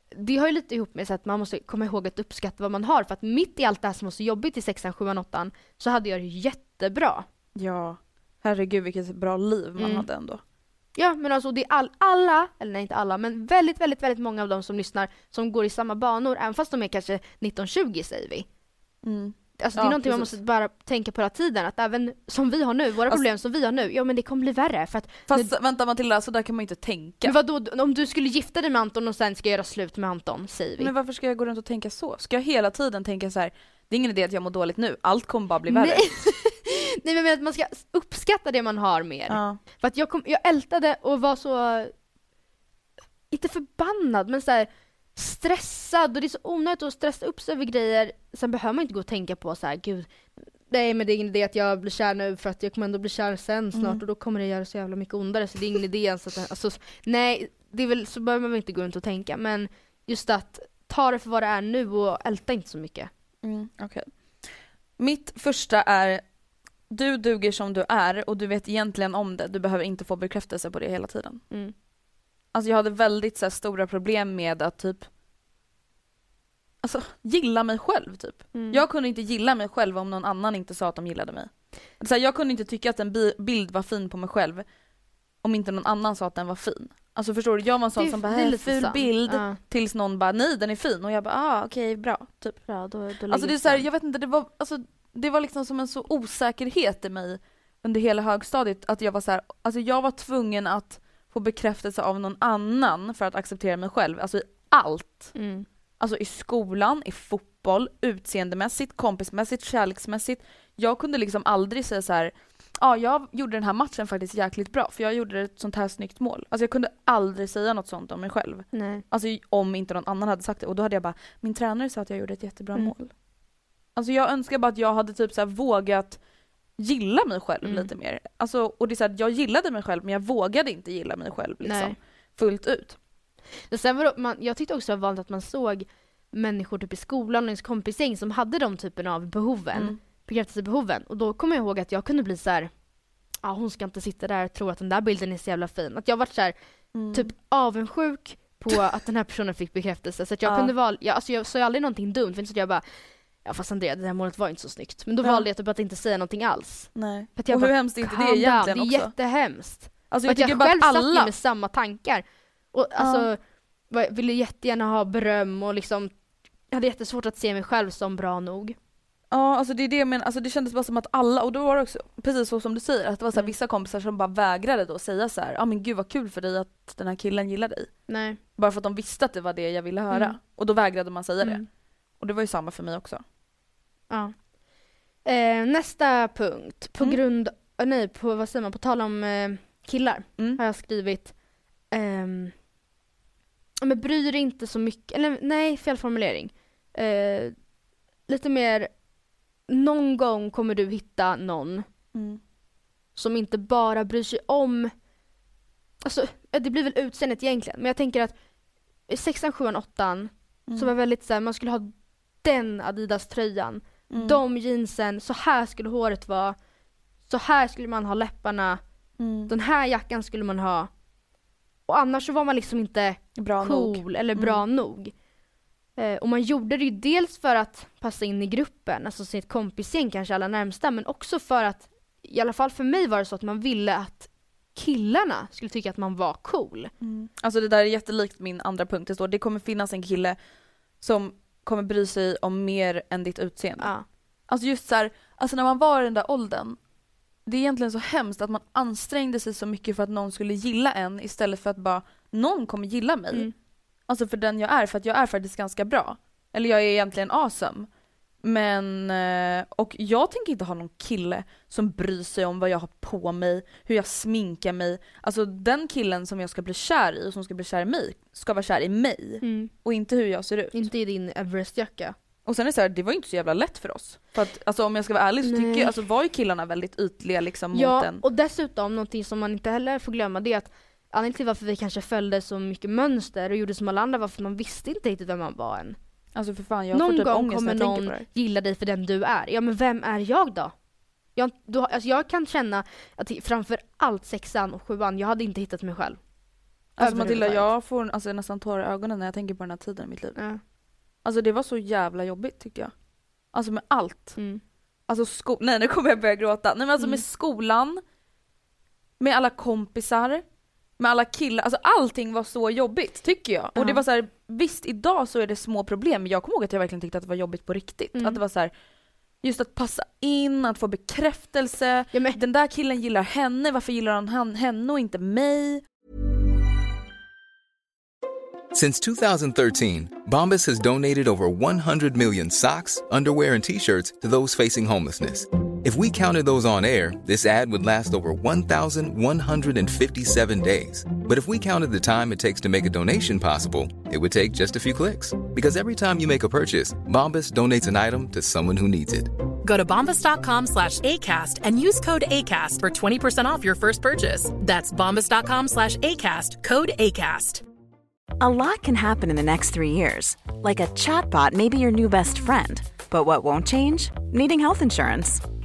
det har ju lite ihop med så att man måste komma ihåg att uppskatta vad man har. För att mitt i allt det här som var så jobbigt i sexan, sjuan, åttan så hade jag det jättebra. Ja, herregud vilket bra liv man mm. hade ändå. Ja men alltså det är all, alla, eller nej inte alla, men väldigt, väldigt, väldigt många av de som lyssnar som går i samma banor, även fast de är kanske 19-20 säger vi. Mm. Alltså det är ja, någonting precis. man måste bara tänka på hela tiden, att även som vi har nu, våra alltså, problem som vi har nu, ja men det kommer bli värre för att Fast nu, vänta Matilda, så där kan man ju inte tänka. Men vadå, om du skulle gifta dig med Anton och sen ska göra slut med Anton, säger vi. Men varför ska jag gå runt och tänka så? Ska jag hela tiden tänka så här, det är ingen idé att jag mår dåligt nu, allt kommer bara bli värre. Nej, Nej men att man ska uppskatta det man har mer. Ja. För att jag, kom, jag ältade och var så, inte förbannad men så här, stressad och det är så onödigt att stressa upp sig över grejer. Sen behöver man inte gå och tänka på så här, gud, nej men det är ingen idé att jag blir kär nu för att jag kommer ändå bli kär sen snart mm. och då kommer det göra så jävla mycket ondare så det är ingen idé ens att, alltså, nej, det är väl, så behöver man väl inte gå runt och tänka men just att ta det för vad det är nu och älta inte så mycket. Mm, okay. Mitt första är du duger som du är och du vet egentligen om det, du behöver inte få bekräftelse på det hela tiden. Mm. Alltså jag hade väldigt så här, stora problem med att typ Alltså gilla mig själv typ. Mm. Jag kunde inte gilla mig själv om någon annan inte sa att de gillade mig. Så här, jag kunde inte tycka att en bild var fin på mig själv om inte någon annan sa att den var fin. Alltså förstår du, jag var en sån som bara äh, ful sant. bild ja. tills någon bara nej den är fin och jag bara ah okej okay, bra. Typ. Bra, då, då alltså det är så här, jag vet inte, det var, alltså, det var liksom som en så osäkerhet i mig under hela högstadiet att jag var så här, alltså jag var tvungen att få bekräftelse av någon annan för att acceptera mig själv, alltså i allt. Mm. Alltså i skolan, i fotboll, utseendemässigt, kompismässigt, kärleksmässigt. Jag kunde liksom aldrig säga så här, ja jag gjorde den här matchen faktiskt jäkligt bra för jag gjorde ett sånt här snyggt mål. Alltså jag kunde aldrig säga något sånt om mig själv. Nej. Alltså om inte någon annan hade sagt det och då hade jag bara, min tränare sa att jag gjorde ett jättebra mm. mål. Alltså jag önskar bara att jag hade typ så vågat gilla mig själv mm. lite mer. Alltså, och det är så här, jag gillade mig själv men jag vågade inte gilla mig själv liksom, Nej. fullt ut. sen var man, jag tyckte också det var vanligt att man såg människor typ i skolan och ens kompisgäng som hade de typen av behoven, mm. bekräftelsebehoven. Och då kommer jag ihåg att jag kunde bli så här, ah, hon ska inte sitta där och tro att den där bilden är så jävla fin. Att jag varit så här, mm. typ avundsjuk på att den här personen fick bekräftelse. Så att jag ja. kunde vara, jag, alltså jag sa aldrig någonting dumt, för inte så att jag bara Ja fast Andrea det här målet var inte så snyggt. Men då ja. valde jag typ att inte säga någonting alls. Nej. För och hur hemskt är inte det egentligen också? Det är jättehemskt. Alltså jag, för att jag själv alla... satt ju med samma tankar. Och alltså, ja. ville jättegärna ha beröm och liksom jag hade jättesvårt att se mig själv som bra nog. Ja alltså det är det men alltså det kändes bara som att alla, och då var det också precis så som du säger, att det var så här, mm. vissa kompisar som bara vägrade då säga så ja ah, men gud vad kul för dig att den här killen gillar dig. Nej. Bara för att de visste att det var det jag ville höra. Mm. Och då vägrade man säga mm. det. Och det var ju samma för mig också. Ja. Eh, nästa punkt, på mm. grund, eh, nej på vad säger man, på tal om eh, killar mm. har jag skrivit ehm, men bry dig inte så mycket, eller nej fel formulering. Eh, lite mer, någon gång kommer du hitta någon mm. som inte bara bryr sig om, alltså det blir väl utseendet egentligen, men jag tänker att i sexan, sjuan, åttan mm. så var väldigt såhär, man skulle ha den Adidas-tröjan, mm. de jeansen, så här skulle håret vara, så här skulle man ha läpparna, mm. den här jackan skulle man ha. Och annars så var man liksom inte bra cool nog. eller bra mm. nog. Eh, och man gjorde det ju dels för att passa in i gruppen, alltså sitt kompisgäng kanske alla närmsta, men också för att, i alla fall för mig var det så att man ville att killarna skulle tycka att man var cool. Mm. Alltså det där är jättelikt min andra punkt, det står det kommer finnas en kille som kommer bry sig om mer än ditt utseende. Ja. Alltså just så här, alltså när man var i den där åldern, det är egentligen så hemskt att man ansträngde sig så mycket för att någon skulle gilla en istället för att bara någon kommer gilla mig. Mm. Alltså för den jag är, för att jag är faktiskt ganska bra. Eller jag är egentligen awesome. Men, eh, och jag tänker inte ha någon kille som bryr sig om vad jag har på mig, hur jag sminkar mig. Alltså den killen som jag ska bli kär i och som ska bli kär i mig, ska vara kär i mig. Mm. Och inte hur jag ser ut. Inte i din Everest-jacka. Och sen är det så här, det var ju inte så jävla lätt för oss. För att alltså, om jag ska vara ärlig så tycker jag, alltså, var ju killarna väldigt ytliga liksom ja, mot en. Ja, och dessutom någonting som man inte heller får glömma det är att anledningen till varför vi kanske följde så mycket mönster och gjorde som alla andra var för att man visste inte riktigt vem man var än. Alltså för fan, jag någon får typ gång kommer någon gilla dig för den du är. Ja men vem är jag då? Jag, då, alltså jag kan känna att framför allt sexan och sjuan, jag hade inte hittat mig själv. Alltså Matilda, jag får alltså, nästan tårar i ögonen när jag tänker på den här tiden i mitt liv. Ja. Alltså det var så jävla jobbigt tyckte jag. Alltså med allt. Mm. Alltså sko- nej nu kommer jag börja gråta. Nej men alltså mm. med skolan, med alla kompisar, med alla killar, alltså allting var så jobbigt tycker jag. Och det var så här, visst idag så är det små problem men jag kommer ihåg att jag verkligen tyckte att det var jobbigt på riktigt. Mm. Att det var så här, just att passa in, att få bekräftelse. Ja, men... Den där killen gillar henne, varför gillar han henne och inte mig? Since 2013, Bombas has donated over 100 million socks, underwear and t-shirts to those facing homelessness. If we counted those on air, this ad would last over 1,157 days. But if we counted the time it takes to make a donation possible, it would take just a few clicks. Because every time you make a purchase, Bombas donates an item to someone who needs it. Go to bombas.com slash ACAST and use code ACAST for 20% off your first purchase. That's bombas.com slash ACAST, code ACAST. A lot can happen in the next three years. Like a chatbot may be your new best friend. But what won't change? Needing health insurance.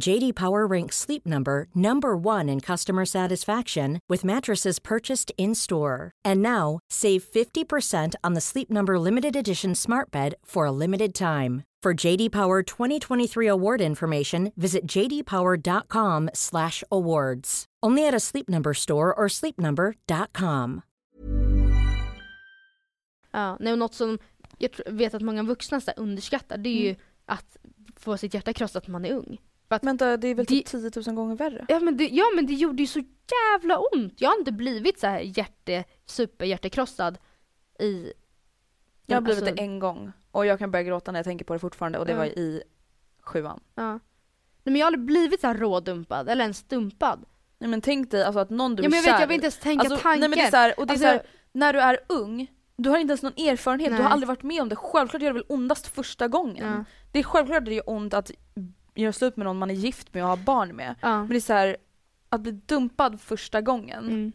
JD Power ranks Sleep Number number 1 in customer satisfaction with mattresses purchased in-store. And now, save 50% on the Sleep Number limited edition Smart Bed for a limited time. For JD Power 2023 award information, visit jdpower.com/awards. Only at a Sleep Number store or sleepnumber.com. Ja, nej, något som jag vet att många vuxna så underskattar, det är mm. ju att få sitt hjärta krossat när man är ung. För Vänta, det är väl typ 10 000 gånger värre? Ja men, det, ja men det gjorde ju så jävla ont. Jag har inte blivit så här hjärte, superhjärtekrossad i... Jag har blivit alltså, det en gång. Och jag kan börja gråta när jag tänker på det fortfarande och det ja. var i sjuan. Ja. Nej, men jag har aldrig blivit så här rådumpad eller ens dumpad. Nej men tänk dig alltså att någon du ja, men jag är kär vet, Jag vill inte ens tänka alltså, tanken. Nej men det är så här, och det är alltså, så här, när du är ung du har inte ens någon erfarenhet, Nej. du har aldrig varit med om det. Självklart gör det väl ondast första gången. Ja. Det är självklart det gör ont att göra slut med någon man är gift med och har barn med. Ja. Men det är så här, att bli dumpad första gången. Mm.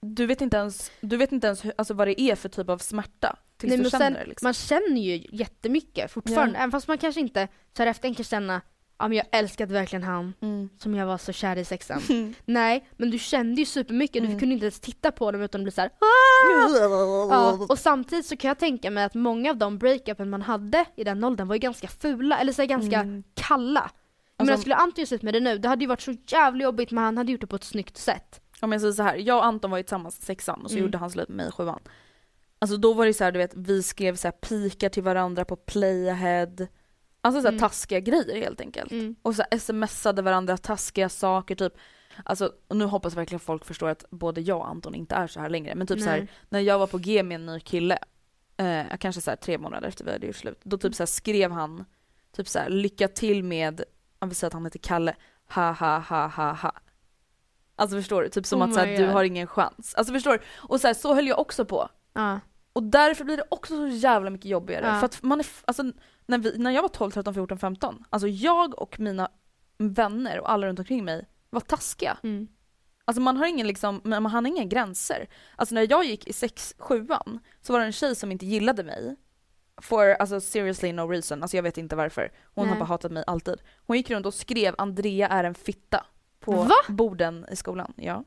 Du vet inte ens, du vet inte ens alltså, vad det är för typ av smärta. Tills Nej, du känner sen, det liksom. Man känner ju jättemycket fortfarande, ja. även fast man kanske inte så här efter kan känna ja men jag älskade verkligen han mm. som jag var så kär i sexan. Mm. Nej, men du kände ju supermycket, mm. du kunde inte ens titta på dem utan bli såhär ja, Och samtidigt så kan jag tänka mig att många av de breakupen man hade i den åldern var ju ganska fula, eller så här, ganska mm. kalla. Alltså, men jag skulle Anton sett med det nu, det hade ju varit så jävligt jobbigt men han hade gjort det på ett snyggt sätt. Om jag säger så här, jag och Anton var ju tillsammans sexan och så mm. gjorde han slut med mig i sjuan. Alltså då var det så här, du vet, vi skrev så här pikar till varandra på playahead Alltså så mm. taskiga grejer helt enkelt. Mm. Och så smsade varandra taskiga saker typ. Alltså, och nu hoppas jag verkligen folk förstår att både jag och Anton inte är så här längre. Men typ Nej. så här, när jag var på G med en ny kille, eh, kanske så här tre månader efter vi hade gjort slut, då typ så här skrev han typ så här, lycka till med, om vi säger att han heter Kalle, ha ha ha ha ha. Alltså förstår du? Typ som oh att så här, du har ingen chans. Alltså förstår du? Och så, här, så höll jag också på. Uh. Och därför blir det också så jävla mycket jobbigare. Uh. För att man är, alltså när, vi, när jag var 12, 13, 14, 15, alltså jag och mina vänner och alla runt omkring mig var taskiga. Mm. Alltså man har ingen liksom, man har inga gränser. Alltså när jag gick i 6 7 så var det en tjej som inte gillade mig. For alltså seriously no reason, alltså jag vet inte varför. Hon Nej. har bara hatat mig alltid. Hon gick runt och skrev Andrea är en fitta på Va? borden i skolan. Ja.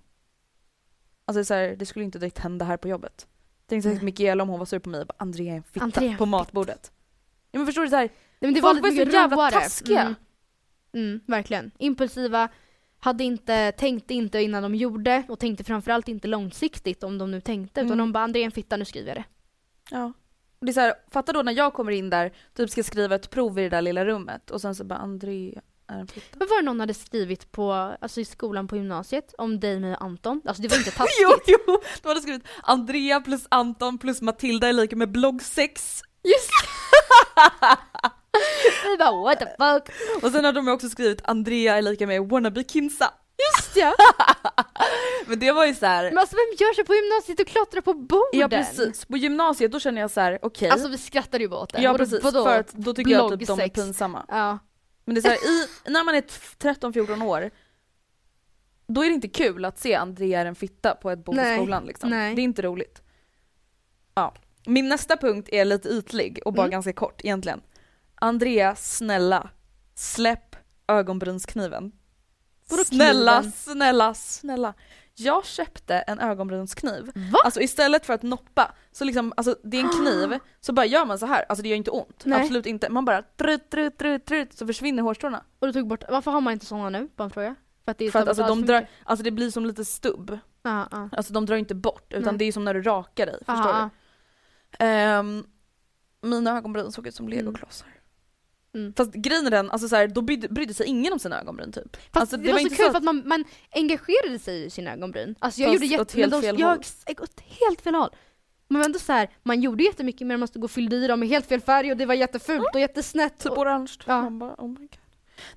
Alltså så här, det skulle inte direkt hända här på jobbet. Tänkte säkert Mikaela om hon var sur på mig och bara Andrea är en fitta Andrea på matbordet. Ja men förstår du såhär, Nej, men det folk var, var så jävla taskiga. Mm. Mm, verkligen. Impulsiva, hade inte, tänkte inte innan de gjorde och tänkte framförallt inte långsiktigt om de nu tänkte mm. utan de bara André en fitta, nu skriver jag det. Ja. Och det är så här, fatta då när jag kommer in där, typ ska skriva ett prov i det där lilla rummet och sen så bara André är en fitta. Men var det någon hade skrivit på, alltså i skolan på gymnasiet om dig, mig och Anton? Alltså det var inte taskigt. jo, jo! De hade skrivit Andrea plus Anton plus Matilda är lika med blogg 6. Just Vi bara what the fuck. Och sen har de också skrivit Andrea är lika med wannabe Kinsa. Just ja! men det var ju så här... Men alltså vem gör sig på gymnasiet och klottrar på borden? Ja precis, på gymnasiet då känner jag så här: okej. Okay. Alltså vi skrattade ju åt det. Ja precis, Vadå? för att då tycker Blogg jag typ de är pinsamma. Ja. Men det är så här, i, när man är 13-14 år, då är det inte kul att se Andrea är en fitta på ett bord i skolan liksom. Nej. Det är inte roligt. Ja. Min nästa punkt är lite ytlig och bara mm. ganska kort egentligen. Andrea, snälla, släpp ögonbrynskniven. Snälla, snälla, snälla. Jag köpte en ögonbrynskniv. Va? Alltså istället för att noppa, så liksom, alltså det är en kniv, så bara gör man så här. alltså det gör inte ont. Nej. Absolut inte. Man bara trut, trut, trut, trut, så försvinner hårstråna. Och du tog bort, varför har man inte sådana nu? Bara en fråga. För att det, för att alltså, de drar, alltså det blir som lite stubb. Ah, ah. Alltså de drar inte bort, utan Nej. det är som när du rakar dig. Förstår ah, du? Um, mina ögonbryn såg ut som mm. legoklossar. Mm. Fast grejen är den, alltså så här, då brydde, brydde sig ingen om sina ögonbryn typ. Fast alltså, det, det var, var så kul så att... för att man, man engagerade sig i sina ögonbryn. Alltså jag Fast gjorde jätte, helt de, fel jag, jag åt helt fel håll. Men ändå så här, man gjorde jättemycket men man stod och fyllde i dem i helt fel färg och det var jättefult mm. och jättesnett. Typ och, orange. Ja. bara, oh my God.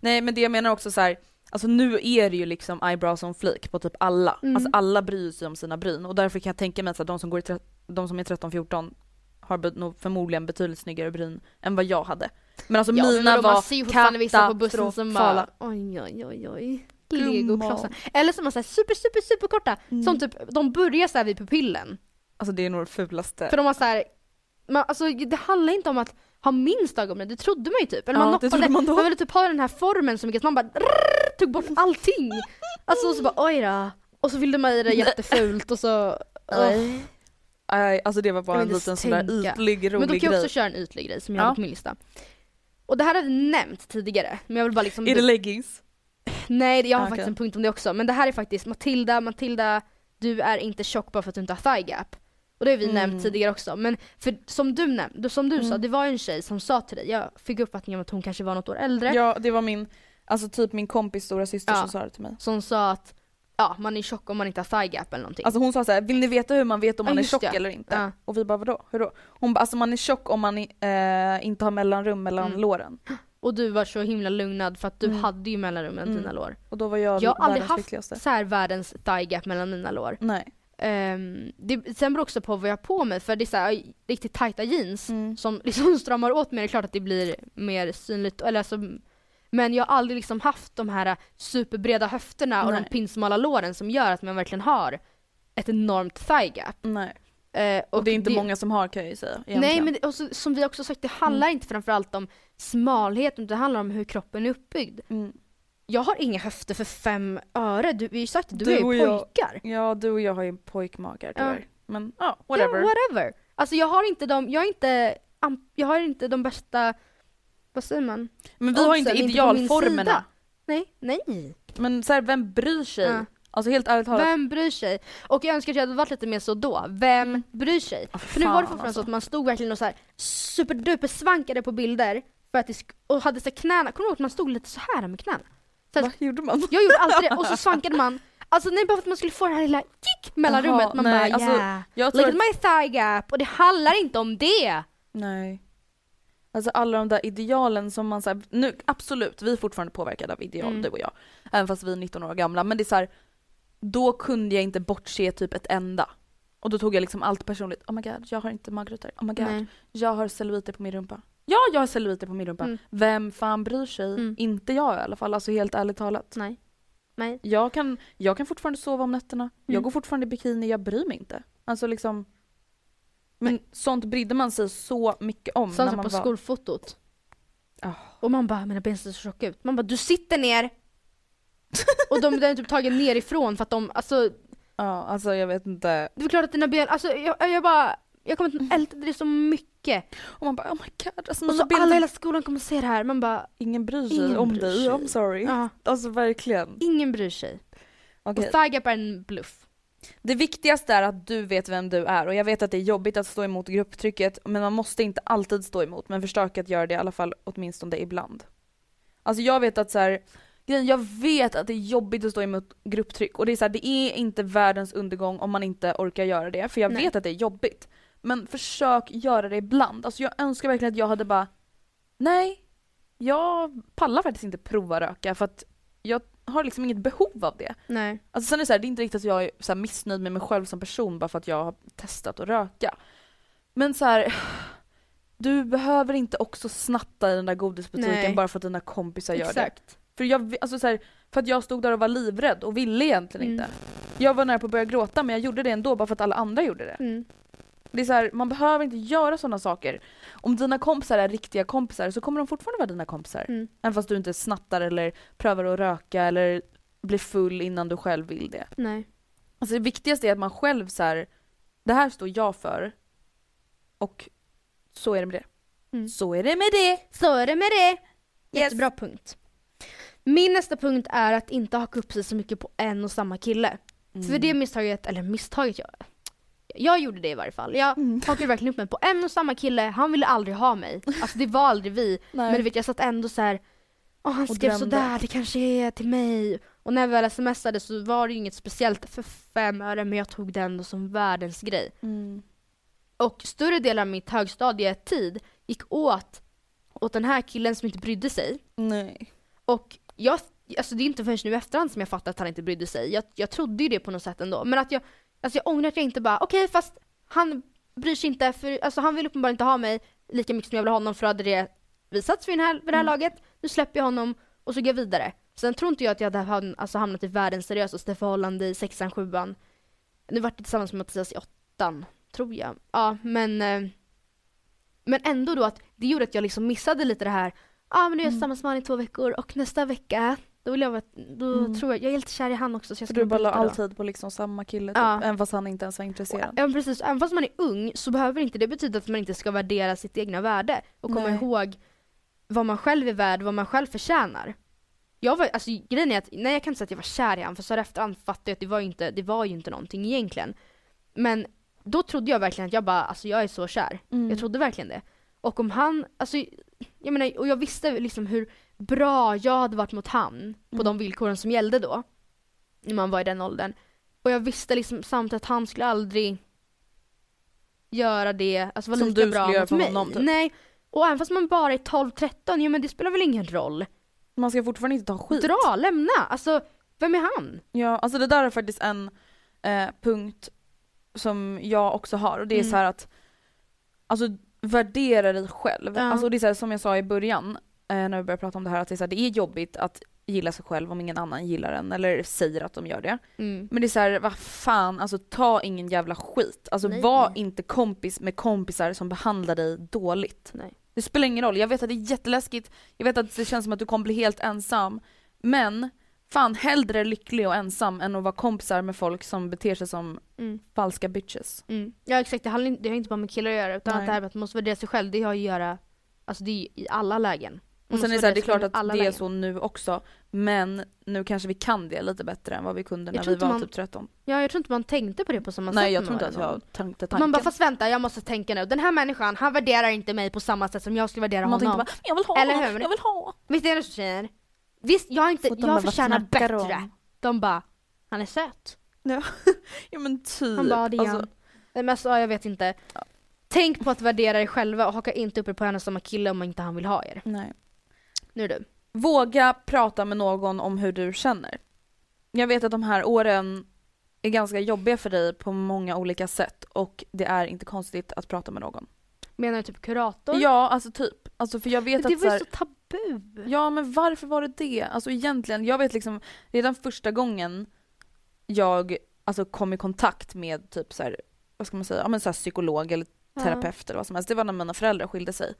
Nej men det jag menar också så här, Alltså nu är det ju liksom eyebrows on flik på typ alla. Mm. Alltså alla bryr sig om sina bryn och därför kan jag tänka mig att de som, går i de som är 13-14 har nog förmodligen betydligt snyggare bryn än vad jag hade. Men alltså ja, mina men var man ser ju fortfarande vissa på bussen som bara oj oj oj oj. Legoklossar. Eller som är såhär super super super korta. Mm. Som typ, de börjar såhär vid pupillen. Alltså det är nog det fulaste. För de har såhär, man, alltså det handlar inte om att ha minst ögonbryn, det trodde man ju typ. Eller man ja, noppade, man, man ville typ ha den här formen så mycket så man bara rrr, tog bort allting. Alltså och så bara oj då. Och så fyllde man i det jättefult och så... Oj. Nej, alltså det var bara en liten sån där ytlig, rolig grej. Men då kan jag också köra en ytlig grej som jag ja. har på min lista. Och det här har vi nämnt tidigare, men jag vill bara liksom... Är det leggings? Nej, jag har okay. faktiskt en punkt om det också. Men det här är faktiskt Matilda, Matilda, du är inte tjock bara för att du inte har thigh gap. Och det har vi mm. nämnt tidigare också. Men för som du nämnde, som du mm. sa, det var en tjej som sa till dig, jag fick uppfattningen att hon kanske var något år äldre. Ja, det var min, alltså typ min kompis stora syster ja. som sa det till mig. Som sa att ja, man är tjock om man inte har thigh gap eller någonting. Alltså hon sa såhär, vill ni veta hur man vet om man ja, är tjock ja. eller inte? Ja. Och vi bara vadå? Hur då? Hon bara, alltså man är tjock om man eh, inte har mellanrum mellan mm. låren. Och du var så himla lugnad för att du mm. hade ju mellanrum mellan mm. dina lår. Och då var jag Jag har aldrig haft så här världens thigh gap mellan mina lår. Nej. Um, det, sen beror också på vad jag har på mig för det är så här, riktigt tajta jeans mm. som liksom stramar åt mig. Det är klart att det blir mer synligt. Eller alltså, men jag har aldrig liksom haft de här superbreda höfterna och de pinsmala låren som gör att man verkligen har ett enormt thigh gap. Nej. Eh, och, och, det är inte det, många som har kan jag ju säga. Egentligen. Nej men det, och så, som vi också sagt, det handlar mm. inte framförallt om smalhet utan det handlar om hur kroppen är uppbyggd. Mm. Jag har inga höfter för fem öre. Du, vi har ju sagt att du, du är ju pojkar. Jag, ja, du och jag har ju pojkmagar tyvärr. Ja. Men ja, oh, whatever. Ja, whatever. Alltså jag har inte de, jag är inte, jag har inte de bästa, vad säger man? Men vi har inte idealformerna. Nej, nej. Men så här, vem bryr sig? Ja. Alltså helt ärligt talat. Vem bryr sig? Och jag önskar att jag hade varit lite mer så då. Vem mm. bryr sig? Oh, för nu var det fortfarande alltså. så att man stod verkligen och så här superduper svankade på bilder för att det och hade så knäna, kommer du ihåg att man stod lite så här med knäna? Så Vad gjorde man? Jag gjorde alltid det och så svankade man Alltså nej bara för att man skulle få det här lilla kick mellan rummet. Man nej, bara alltså, yeah, jag look at my thigh gap. Och det handlar inte om det. Nej. Alltså alla de där idealen som man såhär, nu absolut, vi är fortfarande påverkade av ideal mm. du och jag. Även fast vi är 19 år gamla. Men det är såhär, då kunde jag inte bortse typ ett enda. Och då tog jag liksom allt personligt. Oh my god, jag har inte magrutor. Oh my god, Nej. jag har celluliter på min rumpa. Ja, jag har celluliter på min rumpa. Mm. Vem fan bryr sig? Mm. Inte jag i alla fall, alltså helt ärligt talat. Nej. Nej. Jag kan, jag kan fortfarande sova om nätterna. Mm. Jag går fortfarande i bikini, jag bryr mig inte. Alltså liksom. Men Nej. sånt brydde man sig så mycket om. Sånt när man på var... skolfotot. Oh. Och man bara, mina ben ser så tjocka ut. Man bara, du sitter ner! och de är typ tagit nerifrån för att de, alltså Ja, alltså jag vet inte. Det är klart att dina ben, alltså jag, jag bara, jag kommer inte älta det så mycket. Och man bara oh my god. Alltså, och så bilder... alla i hela skolan kommer se det här, man bara Ingen bryr sig ingen om dig, I'm sorry. Ja. Alltså verkligen. Ingen bryr sig. Okay. Och thigh är en bluff. Det viktigaste är att du vet vem du är och jag vet att det är jobbigt att stå emot grupptrycket men man måste inte alltid stå emot men försök att göra det i alla fall åtminstone ibland. Alltså jag vet att så här, jag vet att det är jobbigt att stå emot grupptryck och det är så här, det är inte världens undergång om man inte orkar göra det för jag Nej. vet att det är jobbigt. Men försök göra det ibland. Alltså jag önskar verkligen att jag hade bara Nej, jag pallar faktiskt inte prova röka för att jag har liksom inget behov av det. Nej. Alltså sen är det, så här, det är inte riktigt att jag är så missnöjd med mig själv som person bara för att jag har testat att röka. Men så här, du behöver inte också snatta i den där godisbutiken Nej. bara för att dina kompisar gör Exakt. det. För, jag, alltså så här, för att jag stod där och var livrädd och ville egentligen mm. inte. Jag var nära på att börja gråta men jag gjorde det ändå bara för att alla andra gjorde det. Mm. Det är så här, man behöver inte göra sådana saker. Om dina kompisar är riktiga kompisar så kommer de fortfarande vara dina kompisar. Mm. Även fast du inte snattar eller prövar att röka eller blir full innan du själv vill det. Nej. Alltså det viktigaste är att man själv så här, det här står jag för. Och så är det med det. Mm. Så är det med det! Så är det med det! Jättebra yes. punkt. Min nästa punkt är att inte haka upp sig så mycket på en och samma kille. Mm. För det misstaget, eller misstaget, jag, jag gjorde det i varje fall. Jag mm. hakade verkligen upp mig på en och samma kille, han ville aldrig ha mig. Alltså det var aldrig vi. Men du vet jag satt ändå så här. Åh, han skrev sådär, det kanske är till mig. Och när vi väl smsade så var det ju inget speciellt för fem öre men jag tog det ändå som världens grej. Mm. Och större delen av mitt högstadietid gick åt åt den här killen som inte brydde sig. Nej. Och jag, alltså det är inte förrän nu i efterhand som jag fattar att han inte brydde sig. Jag, jag trodde ju det på något sätt ändå. Men att jag, alltså jag ångrar att jag inte bara, okej okay, fast han bryr sig inte, för alltså han vill uppenbarligen inte ha mig lika mycket som jag vill ha honom för hade det visats vid, den här, vid det här mm. laget. Nu släpper jag honom och så går jag vidare. Sen tror inte jag att jag hade alltså, hamnat i världens seriösaste förhållande i sexan, sjuan. Nu vart det tillsammans med Mattias i åttan, tror jag. Ja, men eh, men ändå då att det gjorde att jag liksom missade lite det här ah, men nu är jag mm. tillsammans med honom i två veckor och nästa vecka då vill jag vara, då mm. tror jag, jag är lite kär i han också så jag ska Du bara la all tid på liksom samma kille typ, ja. även fast han inte ens var intresserad? Ja precis, även fast man är ung så behöver inte det betyda att man inte ska värdera sitt egna värde och komma Nej. ihåg vad man själv är värd, vad man själv förtjänar. Jag var, alltså grejen är att, nej jag kan inte säga att jag var kär i honom för så här efterhand fattade jag att det var inte, det var ju inte någonting egentligen. Men då trodde jag verkligen att jag bara, alltså jag är så kär. Mm. Jag trodde verkligen det. Och om han, alltså jag menar, och jag visste liksom hur bra jag hade varit mot han på mm. de villkoren som gällde då. När man var i den åldern. Och jag visste liksom samtidigt att han skulle aldrig göra det, alltså vara som lika bra mot mig. Honom, typ. Nej. Och även fast man bara är 12-13, ja men det spelar väl ingen roll. Man ska fortfarande inte ta skit. Dra, lämna! Alltså, vem är han? Ja, alltså det där är faktiskt en eh, punkt som jag också har och det är mm. så att alltså värdera dig själv. Ja. Alltså det är så här, som jag sa i början när vi började prata om det här att det är, så här, det är jobbigt att gilla sig själv om ingen annan gillar en eller säger att de gör det. Mm. Men det är såhär, vad fan, alltså ta ingen jävla skit. Alltså Nej. var inte kompis med kompisar som behandlar dig dåligt. Nej. Det spelar ingen roll, jag vet att det är jätteläskigt, jag vet att det känns som att du kommer bli helt ensam. Men fan hellre lycklig och ensam än att vara kompisar med folk som beter sig som mm. falska bitches. Mm. Ja exakt, det, handlar, det har inte bara med killar att göra utan Nej. att det här med att man måste värdera sig själv, det har att göra, alltså det är i alla lägen. Och sen är det, så här, det är klart att det är så nu också, men nu kanske vi kan det lite bättre än vad vi kunde när vi var man, typ 13. Ja jag tror inte man tänkte på det på samma Nej, sätt. Nej jag tror inte att jag tänkte tanken. Man bara fast vänta jag måste tänka nu, den här människan han värderar inte mig på samma sätt som jag skulle värdera man honom. Bara, jag vill ha, Eller hur? jag vill ha. Visst är det så tjejer? Visst jag, är inte, jag förtjänar bättre. Om. De bara, han är söt. Ja, ja men typ. Han bara, det är alltså. han. Men alltså, jag vet inte. Ja. Tänk på att värdera er själva och haka inte upp er på en och samma kille om inte han vill ha er. Nej. Nu är du. Våga prata med någon om hur du känner. Jag vet att de här åren är ganska jobbiga för dig på många olika sätt och det är inte konstigt att prata med någon. Menar du typ kurator? Ja, alltså typ. Alltså för jag vet men det var ju så, så tabu. Ja, men varför var det det? Alltså egentligen, jag vet liksom redan första gången jag alltså, kom i kontakt med typ så här, vad ska man säga, ja men så här, psykolog eller terapeut ja. eller vad som helst. Det var när mina föräldrar skilde sig.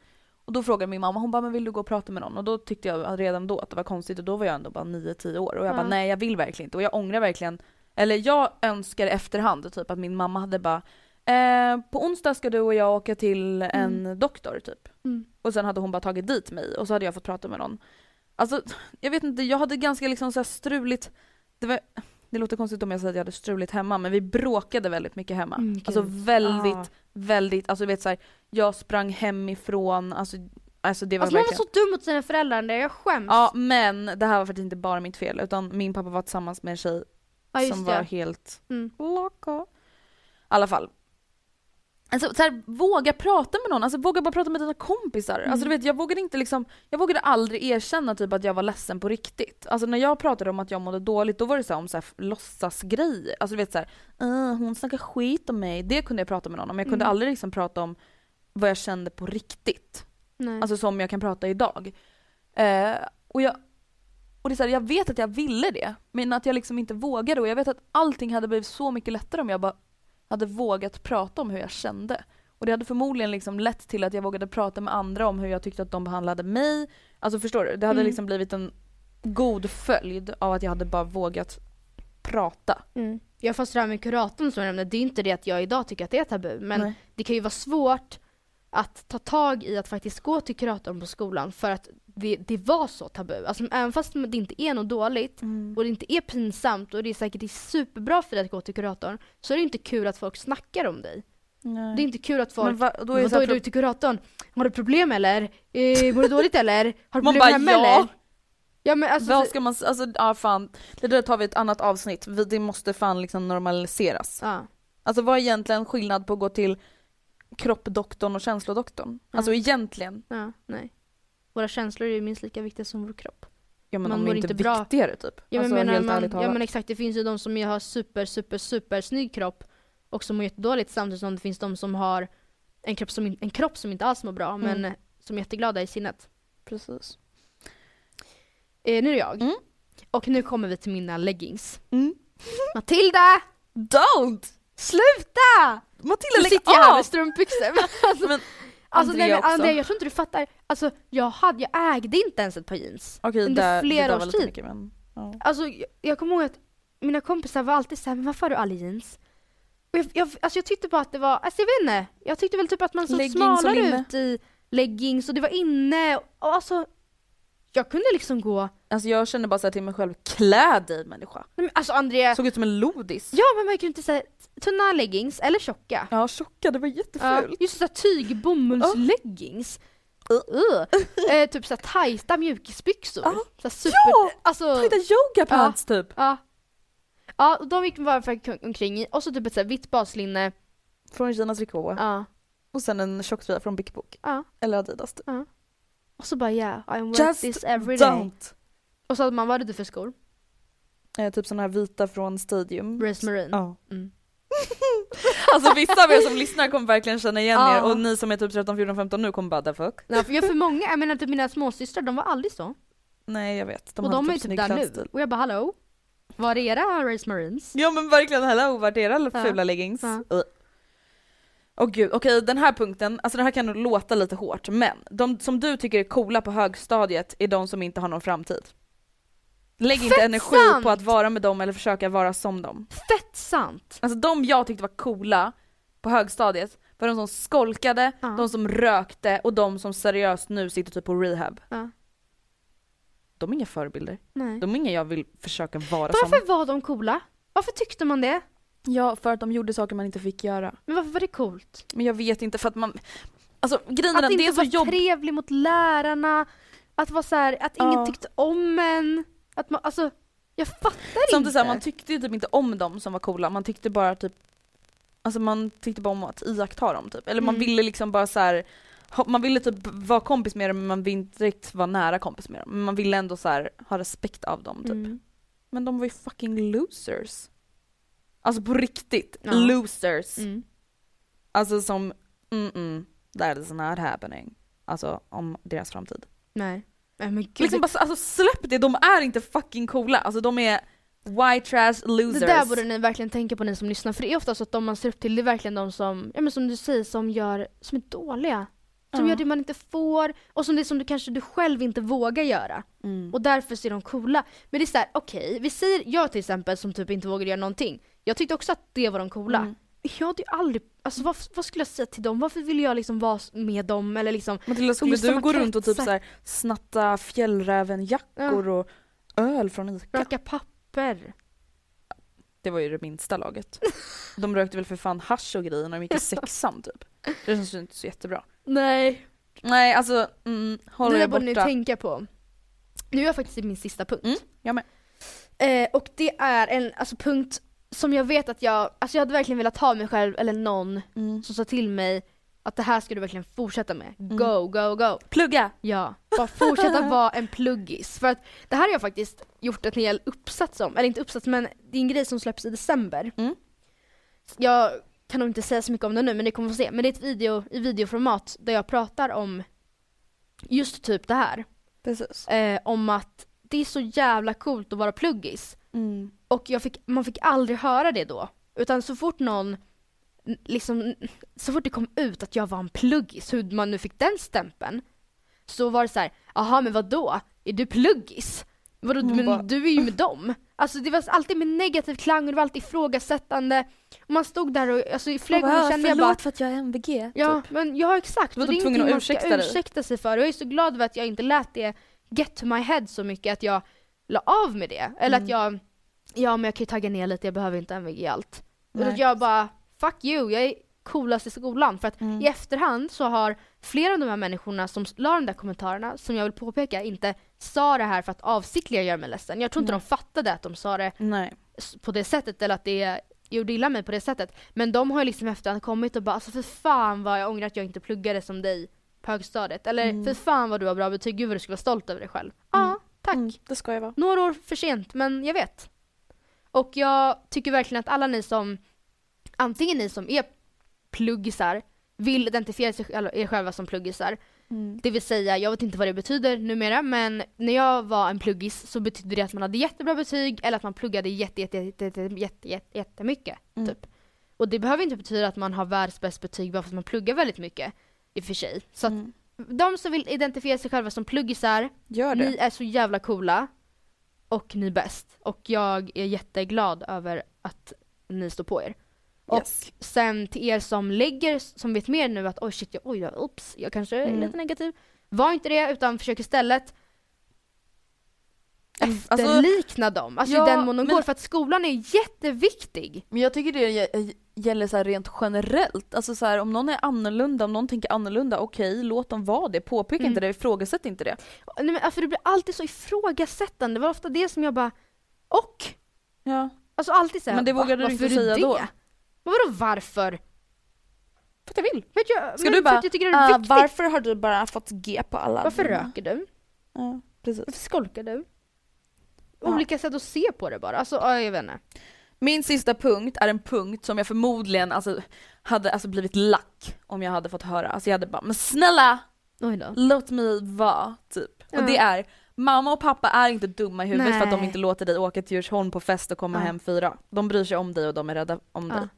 Och då frågade min mamma, hon bara men vill du gå och prata med någon? Och då tyckte jag redan då att det var konstigt och då var jag ändå bara 9-10 år och jag ja. bara nej jag vill verkligen inte och jag ångrar verkligen, eller jag önskar efterhand typ att min mamma hade bara eh, på onsdag ska du och jag åka till en mm. doktor typ. Mm. Och sen hade hon bara tagit dit mig och så hade jag fått prata med någon. Alltså jag vet inte, jag hade ganska liksom så struligt, det var det låter konstigt om jag säger att jag hade struligt hemma men vi bråkade väldigt mycket hemma. Mm, alltså väldigt, ah. väldigt, alltså vet såhär, jag sprang hemifrån, alltså Alltså det var alltså verkligen... man var så dum mot sina föräldrar där, jag skäms. Ja men det här var faktiskt inte bara mitt fel utan min pappa var tillsammans med en tjej ja, som det. var helt mm. loco. I alla fall, Alltså så här, våga prata med någon, alltså våga bara prata med dina kompisar. Mm. Alltså du vet jag vågade inte liksom, jag vågade aldrig erkänna typ att jag var ledsen på riktigt. Alltså när jag pratade om att jag mådde dåligt då var det så här, om så här, låtsasgrejer. Alltså du vet såhär, uh, hon snackar skit om mig. Det kunde jag prata med någon om, jag kunde mm. aldrig liksom prata om vad jag kände på riktigt. Nej. Alltså som jag kan prata idag. Eh, och jag, och det är så här, jag vet att jag ville det, men att jag liksom inte vågade och jag vet att allting hade blivit så mycket lättare om jag bara hade vågat prata om hur jag kände. Och det hade förmodligen liksom lett till att jag vågade prata med andra om hur jag tyckte att de behandlade mig. Alltså förstår du? Det hade mm. liksom blivit en god följd av att jag hade bara vågat prata. Mm. Ja fast det här med kuratorn som jag nämnde, det är inte det att jag idag tycker att det är tabu. Men Nej. det kan ju vara svårt att ta tag i att faktiskt gå till kuratorn på skolan för att det, det var så tabu. Alltså även fast det inte är något dåligt mm. och det inte är pinsamt och det är säkert det är superbra för dig att gå till kuratorn så är det inte kul att folk snackar om dig. Nej. Det är inte kul att folk, va, då är, vadå är du till kuratorn? Har du problem eller? Eh, mår du dåligt eller? Har du problem bara, hemma ja. eller? Ja men alltså, Vad ska man, alltså ja fan, det där tar vi ett annat avsnitt, det måste fan liksom normaliseras. Ja. Alltså vad är egentligen skillnad på att gå till kroppdoktorn och känslodoktorn? Ja. Alltså egentligen. Ja, nej. Våra känslor är ju minst lika viktiga som vår kropp. Ja men man de är inte, inte viktigare typ. Ja men, alltså, menar man, ja men exakt, det finns ju de som har super super super snygg kropp och som mår jättedåligt samtidigt som det finns de som har en kropp som, en kropp som inte alls mår bra mm. men som är jätteglada i sinnet. Precis. Eh, nu är det jag. Mm. Och nu kommer vi till mina leggings. Mm. Matilda! Don't! Sluta! Matilda lägg av! Nu sitter jag här med strumpbyxor. alltså, men, Alltså Andrea, nej, men, Andrea, jag tror inte du fattar. Alltså jag, hade, jag ägde inte ens ett par jeans. Okay, under där, flera års tid. Mycket, men, ja. Alltså jag, jag kommer ihåg att mina kompisar var alltid såhär, men varför har du aldrig jeans? Och jag, jag, alltså jag tyckte bara att det var, alltså jag vet inte. Jag tyckte väl typ att man såg smalare ut i leggings och det var inne. Och alltså jag kunde liksom gå... Alltså jag kände bara såhär till mig själv, klä dig människa. Men alltså Andrea... Såg ut som en lodis. Ja men man kunde inte säga tunna leggings eller tjocka. Ja tjocka, det var jättefult. Ja, just såhär tyg bomullsleggings. Uh. Uh. eh, typ såhär tajta mjukisbyxor. Uh. Såhär super... Ja! Alltså, tajta yogapants uh. typ. Ja. Ja, och de gick man bara omkring i. Och så typ ett såhär vitt baslinne. Från Kina Tricot. Ja. Och sen en tjocktröja från Big Book. Eller Adidas typ. Och så bara yeah, I wear Just this every day. Don't. Och så hade man, vad hade du för skor? Eh, typ såna här vita från Stadium. Race Marine? Ja. Mm. alltså vissa av er som lyssnar kommer verkligen känna igen ja. er och ni som är typ 13, 14, 15 nu kommer bara the fuck. Ja, för, för många, jag menar typ mina småsystrar de var aldrig så. Nej jag vet. De och de är typ, typ där nu. Och jag bara hallå? Var är era Race Marines? Ja men verkligen hello, vart är era ja. fula leggings? Ja. Uh. Åh oh, gud, okej okay, den här punkten, alltså det här kan nog låta lite hårt men de som du tycker är coola på högstadiet är de som inte har någon framtid. Lägg Fett inte energi sant! på att vara med dem eller försöka vara som dem. Fett sant! Alltså de jag tyckte var coola på högstadiet var de som skolkade, ja. de som rökte och de som seriöst nu sitter typ på rehab. Ja. De är inga förebilder. Nej. De är inga jag vill försöka vara Varför som. Varför var de coola? Varför tyckte man det? Ja, för att de gjorde saker man inte fick göra. Men varför var det coolt? Men jag vet inte, för att man... Alltså grejen är att det är så jobb... Att inte vara trevlig mot lärarna, att vara så här, att ingen ja. tyckte om en. Att man, alltså, jag fattar Samtidigt inte. man tyckte ju typ inte om dem som var coola, man tyckte bara typ Alltså man tyckte bara om att iaktta dem typ. Eller mm. man ville liksom bara så här, man ville typ vara kompis med dem men man ville inte riktigt vara nära kompis med dem. Men man ville ändå så här, ha respekt av dem typ. Mm. Men de var ju fucking losers. Alltså på riktigt, ja. losers. Mm. Alltså som, mm mm, that is not happening. Alltså om deras framtid. Nej. Nej men gud. Liksom bara, alltså släpp det, de är inte fucking coola. Alltså de är white trash losers. Det där borde ni verkligen tänka på ni som lyssnar för det är ofta så att de man ser upp till det är verkligen de som, ja men som du säger, som gör, som är dåliga. Som gör det man inte får och som det som du kanske du själv inte vågar göra. Mm. Och därför ser de coola. Men det är såhär, okej, okay, vi säger jag till exempel som typ inte vågar göra någonting. Jag tyckte också att det var de coola. Mm. Jag hade ju aldrig, alltså vad, vad, skulle jag säga till dem? Varför ville jag liksom vara med dem eller liksom Matilda skulle du gå runt och typ så här, snatta fjällrävenjackor ja. och öl från Ica? Röka papper. Det var ju det minsta laget. De rökte väl för fan hash och grejer när de gick i sexan typ. Det känns ju inte så jättebra. Nej. Nej alltså, mm, håll er borta. Det borde ni tänka på. Nu är jag faktiskt i min sista punkt. Mm, jag med. Eh, och det är en alltså, punkt som jag vet att jag, alltså jag hade verkligen velat ha mig själv eller någon mm. som sa till mig att det här ska du verkligen fortsätta med. Mm. Go, go, go. Plugga! Ja, bara fortsätta vara en pluggis. För att det här har jag faktiskt gjort en hel uppsats om, eller inte uppsats men det är en grej som släpps i december. Mm. Jag kan nog inte säga så mycket om det nu men ni kommer få se. Men det är ett video i videoformat där jag pratar om just typ det här. Precis. Eh, om att det är så jävla coolt att vara pluggis. Mm. Och jag fick, man fick aldrig höra det då. Utan så fort någon, liksom, så fort det kom ut att jag var en pluggis, hur man nu fick den stämpeln. Så var det så här, jaha men vad då? Är du pluggis? Vadå, men bara... du är ju med dem. Alltså det var alltid med negativ klang och det var alltid ifrågasättande. Och man stod där och alltså, flera gånger kände jag bara för att jag är MVG. Ja typ. men ja exakt. Du var och det är ingenting man ska ursäkta sig för. Och jag är så glad över att jag inte lät det get to my head så mycket att jag la av med det. Eller mm. att jag, ja men jag kan ju tagga ner lite, jag behöver inte MVG allt. Och att jag bara, fuck you, jag är coolast i skolan. För att mm. i efterhand så har flera av de här människorna som la de där kommentarerna, som jag vill påpeka, inte sa det här för att avsiktligen göra mig ledsen. Jag tror inte Nej. de fattade att de sa det Nej. på det sättet eller att det gjorde illa mig på det sättet. Men de har ju liksom efterhand kommit och bara alltså för fan vad jag ångrar att jag inte pluggade som dig på högstadiet. Eller mm. för fan vad du har bra betyg, gud vad du ska vara stolt över dig själv. Ja, mm. tack. Mm, det ska jag vara. Några år för sent, men jag vet. Och jag tycker verkligen att alla ni som, antingen ni som är pluggisar, vill identifiera sig, er själva som pluggisar. Mm. Det vill säga, jag vet inte vad det betyder numera, men när jag var en pluggis så betydde det att man hade jättebra betyg eller att man pluggade jätte, jätte, jätte, jätte, jätte, jätte, jättemycket. Mm. Typ. Och det behöver inte betyda att man har världens bästa betyg bara för att man pluggar väldigt mycket i och för sig. Så att mm. de som vill identifiera sig själva som pluggisar, Gör det. ni är så jävla coola och ni är bäst. Och jag är jätteglad över att ni står på er. Yes. Och sen till er som lägger, som vet mer nu att oj shit, jag, oj, ups, jag kanske är mm. lite negativ. Var inte det, utan försök istället efterlikna alltså, dem, alltså ja, i den mån de går, för att skolan är jätteviktig. Men jag tycker det gäller så rent generellt, alltså så här, om någon är annorlunda, om någon tänker annorlunda, okej okay, låt dem vara det, påpeka mm. inte det, ifrågasätt inte det. Nej men alltså det blir alltid så ifrågasättande, det var ofta det som jag bara, och? Ja. Alltså alltid såhär, Men det vågade du inte säga det? då? Men vadå varför? För att jag vill. Vet jag, Ska du bara, uh, varför har du bara fått G på alla? Varför dina? röker du? Ja, precis. Varför skolkar du? Olika sätt att se på det bara. Alltså, ja, jag vet inte. Min sista punkt är en punkt som jag förmodligen alltså, hade alltså, blivit lack om jag hade fått höra. Alltså jag hade bara, men snälla! Låt mig vara, typ. Ja. Och det är, mamma och pappa är inte dumma i huvudet Nej. för att de inte låter dig åka till Djursholm på fest och komma ja. hem fyra. De bryr sig om dig och de är rädda om ja. dig.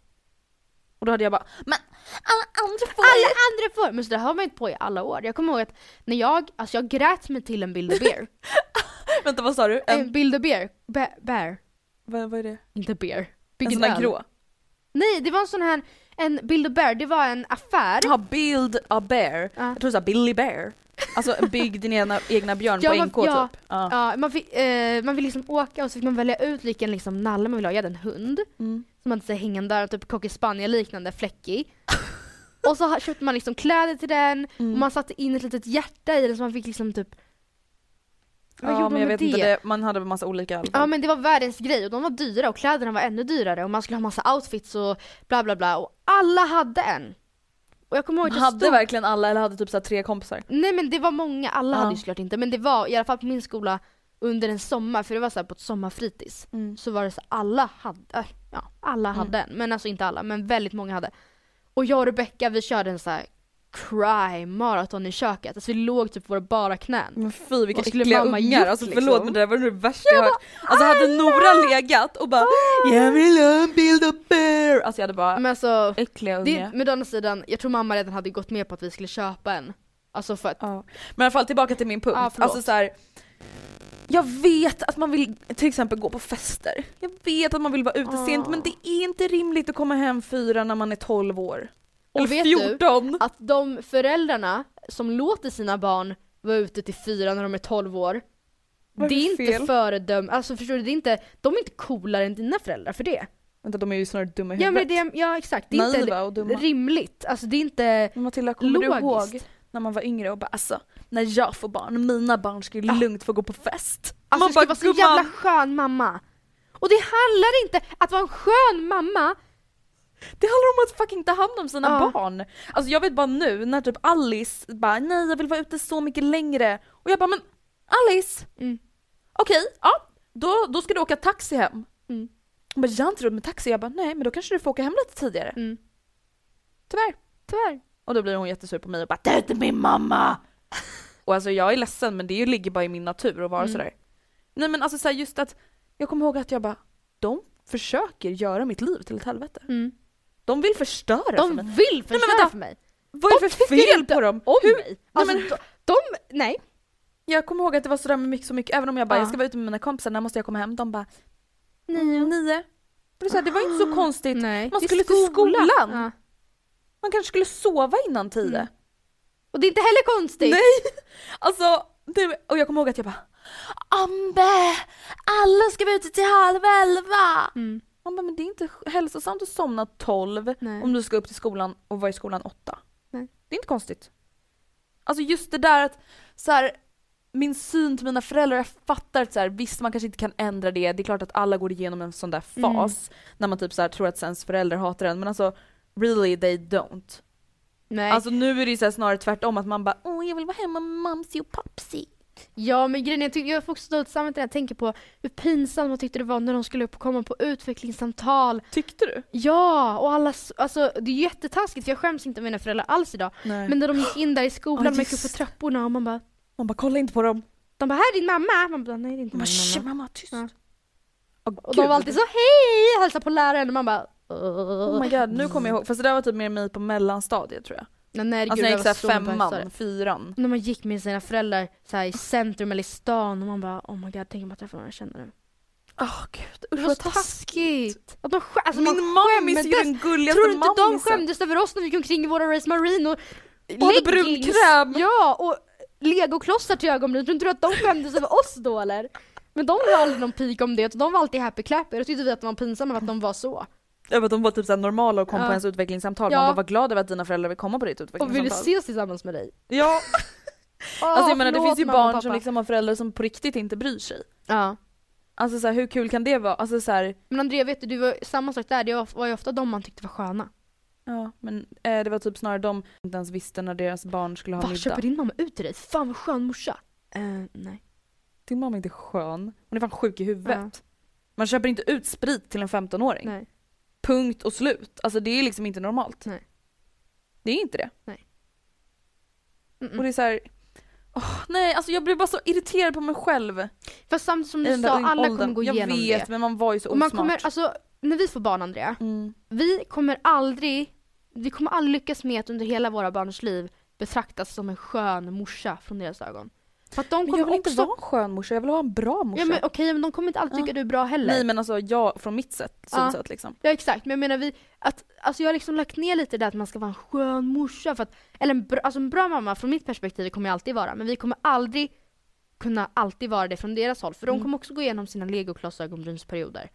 Och då hade jag bara, men alla andra får Alla andra får! Men så det har man inte på i alla år. Jag kommer ihåg att när jag, alltså jag grät mig till en Build a Bear. Vänta vad sa du? En, en Build a Bear. Ba bear. Vad, vad är det? Inte bear. Bygg en sån där grå? Nej, det var en sån här, en Build a Bear, det var en affär. Ja, Build a Bear. Ja. Jag trodde du sa Billy Bear. Alltså bygg din egna, egna björn ja, på NK ja, typ. Ja, ja man, fick, eh, man vill liksom åka och så fick man välja ut vilken liksom nalle man ville ha. Jag hade en hund. Mm. Som hade så hängande, typ cocker spaniel liknande, fläckig. och så köpte man liksom kläder till den mm. och man satte in ett litet hjärta i den så man fick liksom typ vad ja men jag vet det? inte, det, man hade en massa olika Ja men det var världens grej och de var dyra och kläderna var ännu dyrare och man skulle ha massa outfits och bla bla bla och alla hade en. Och jag kommer ihåg att Hade stod... verkligen alla eller hade typ så tre kompisar? Nej men det var många, alla ja. hade ju såklart inte men det var i alla fall på min skola under en sommar, för det var så på ett sommarfritids, mm. så var det så alla hade, ja alla mm. hade en, men alltså inte alla, men väldigt många hade. Och jag och Rebecca vi körde en så här cry maraton i köket. Alltså vi låg typ på våra bara knän. Men fy vilka äckliga ungar, gjort, alltså förlåt liksom. men det där var det värsta jag, jag hört. Alltså hade Nora legat och bara Jag vill ha en bild av bear. Alltså jag hade bara men alltså, äckliga ungar. med den sidan, jag tror mamma redan hade gått med på att vi skulle köpa en. Alltså för att... Ja. Men i alla fall tillbaka till min punkt. Ja, alltså så här, jag vet att man vill till exempel gå på fester. Jag vet att man vill vara ute oh. sent men det är inte rimligt att komma hem fyra när man är 12 år. Och vet 14. du att de föräldrarna som låter sina barn vara ute till fyra när de är 12 år det är, är inte föredöm, alltså förstår du, det är inte, de är inte coolare än dina föräldrar för det. Vänta de är ju snarare dumma i huvudet. Ja, det, ja exakt, det är Naiva inte rimligt. Alltså det är inte men Matilda, kommer logiskt. du ihåg när man var yngre och bara alltså, när jag får barn, mina barn ska ju ja. lugnt få gå på fest. Alltså man bara, ska vara så jävla skön mamma. Och det handlar inte att vara en skön mamma det handlar om att fucking ta hand om sina ja. barn. Alltså jag vet bara nu när typ Alice bara nej jag vill vara ute så mycket längre och jag bara men Alice! Mm. Okej, okay, ja då, då ska du åka taxi hem. Mm. Hon bara jag har inte råd med taxi. Jag bara nej men då kanske du får åka hem lite tidigare. Mm. Tyvärr. Tyvärr. Och då blir hon jättesur på mig och bara det är inte min mamma! och alltså jag är ledsen men det ligger bara i min natur att vara mm. sådär. Nej men alltså så just att jag kommer ihåg att jag bara de försöker göra mitt liv till ett helvete. Mm. De vill förstöra de för mig. De vill förstöra nej, för mig. Vad är det för fel på dem? Om Hur? mig. Alltså, nej, men, de, nej. Jag kommer ihåg att det var sådär med mycket så mycket, även om jag bara ja. jag ska vara ute med mina kompisar, när måste jag komma hem? De bara nio. Nio. Det, så här, det var inte så konstigt, nej. man skulle till skolan. Ja. Man kanske skulle sova innan tio. Mm. Och det är inte heller konstigt. Nej! Alltså, det, och jag kommer ihåg att jag bara Ambe! Alla ska vara ute till halv elva! Mm. Man bara, men det är inte hälsosamt att somna 12 Nej. om du ska upp till skolan och vara i skolan 8. Nej. Det är inte konstigt. Alltså just det där att så här, min syn till mina föräldrar, jag fattar att så här, visst man kanske inte kan ändra det, det är klart att alla går igenom en sån där mm. fas mm. när man typ så här, tror att ens föräldrar hatar en men alltså really they don't. Nej. Alltså nu är det så snarare tvärtom att man bara åh jag vill vara hemma med mamsi och papsi. Ja men grejen jag, jag får också stolt samtidigt när jag tänker på hur pinsamt man tyckte det var när de skulle upp och komma på utvecklingssamtal. Tyckte du? Ja, och alla, alltså det är jättetaskigt för jag skäms inte med mina föräldrar alls idag. Nej. Men när de gick in där i skolan, oh, gick upp på trapporna och man bara Man bara kolla inte på dem. De bara, här är din mamma! Man bara, nej det är inte min mamma. mamma tyst. Ja. Oh, och de var alltid så hej! Hälsa på läraren och man bara Oh my god, nu kommer jag ihåg, fast det där var typ mer mig på mellanstadiet tror jag. Ja, nej, alltså när jag gick såhär femman, fyran. När man gick med sina föräldrar såhär, i centrum eller i stan och man bara oh my god, tänk om jag träffar någon jag känner nu. Åh oh, gud, usch vad taskigt. Att de alltså, Min mammis är ju den gulligaste Tror du inte de skämdes över oss när vi gick omkring i våra Race Marine och Och hade brun kräm. Ja, och legoklossar till ögonbryn. Tror inte du att de skämdes över oss då eller? Men de var aldrig någon pik om det, de var alltid happy clapper och tyckte vi att de var pinsamma att de var så. Över att de var typ så normala och kom ja. på ens utvecklingssamtal. Ja. Man bara var glad över att dina föräldrar vill komma på ditt utvecklingssamtal. Och ville ses tillsammans med dig. Ja. oh, alltså jag menar det finns ju barn som liksom har föräldrar som på riktigt inte bryr sig. Ja. Alltså så här, hur kul kan det vara? Alltså så här... Men Andrea vet du, det var samma sak där, det var ju ofta de man tyckte var sköna. Ja, men eh, det var typ snarare de som inte ens visste när deras barn skulle ha Va, middag. köper din mamma ut till dig? Fan vad skön morsa. Uh, nej. Din mamma är inte skön, hon är fan sjuk i huvudet. Ja. Man köper inte ut sprit till en 15-åring. Nej. Punkt och slut. Alltså det är liksom inte normalt. Nej. Det är inte det. Nej. Mm -mm. Och det är så här, oh, nej alltså jag blir bara så irriterad på mig själv. Fast samtidigt som du sa, alla åldern. kommer gå igenom det. Jag vet men man var ju så osmart. man kommer, alltså, när vi får barn Andrea, mm. vi kommer aldrig, vi kommer aldrig lyckas med att under hela våra barns liv betraktas som en skön morsa från deras ögon. För att de kommer jag vill också... inte vara en skön morsa, jag vill vara en bra morsa. Ja, men, okej, men de kommer inte alltid tycka ja. du är bra heller. Nej men alltså jag, från mitt sätt, synsätt ja. liksom. Ja exakt, men jag menar vi, att, alltså jag har liksom lagt ner lite det där att man ska vara en skön morsa för att, eller en bra, alltså en bra mamma från mitt perspektiv kommer jag alltid vara, men vi kommer aldrig kunna alltid vara det från deras håll, för de mm. kommer också gå igenom sina legoklossögonbrynsperioder.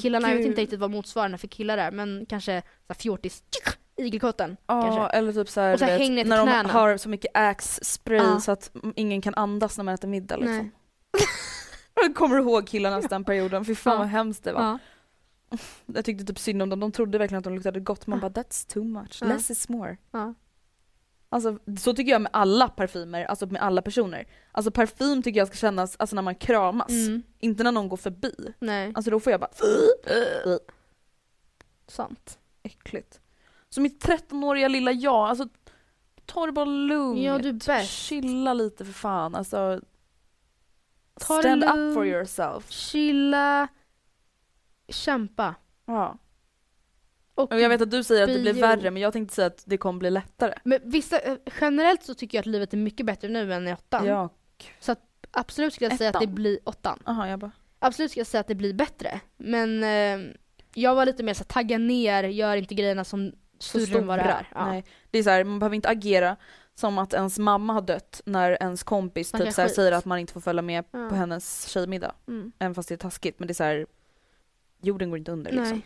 Killarna, Gud. jag vet inte riktigt vad motsvarande för killar är, men kanske så fjortis igelkotten. Ja, kanske. eller typ såhär, så vet, när de knäna. har så mycket Axe-spray ja. så att ingen kan andas när man äter middag liksom. Kommer du ihåg killarnas den perioden? Fy fan ja. vad hemskt det var. Ja. Jag tyckte typ synd om dem, de trodde verkligen att de luktade gott. Man bara that's too much, less is more. Alltså så tycker jag med alla parfymer, alltså med alla personer. Alltså parfym tycker jag ska kännas alltså, när man kramas, mm. inte när någon går förbi. Nej. Alltså då får jag bara Sant. Äckligt. Så mitt 13-åriga lilla jag, alltså ta det bara lugnt. Ja, du är bäst. Chilla lite för fan. Alltså, ta stand up for yourself. Chilla, kämpa. Ja. Och, och jag vet att du säger att det blir värre men jag tänkte säga att det kommer bli lättare. Men vissa, eh, generellt så tycker jag att livet är mycket bättre nu än i åttan. Ja. Så att absolut skulle jag säga att det blir åttan. Aha, jag bara. Absolut skulle jag säga att det blir bättre. Men eh, jag var lite mer så tagga ner, gör inte grejerna som större än vad det är. Ja. Nej. Det är så här, man behöver inte agera som att ens mamma har dött när ens kompis typ så här, säger att man inte får följa med ja. på hennes tjejmiddag. Mm. Även fast det är taskigt men det är så här, jorden går inte under liksom.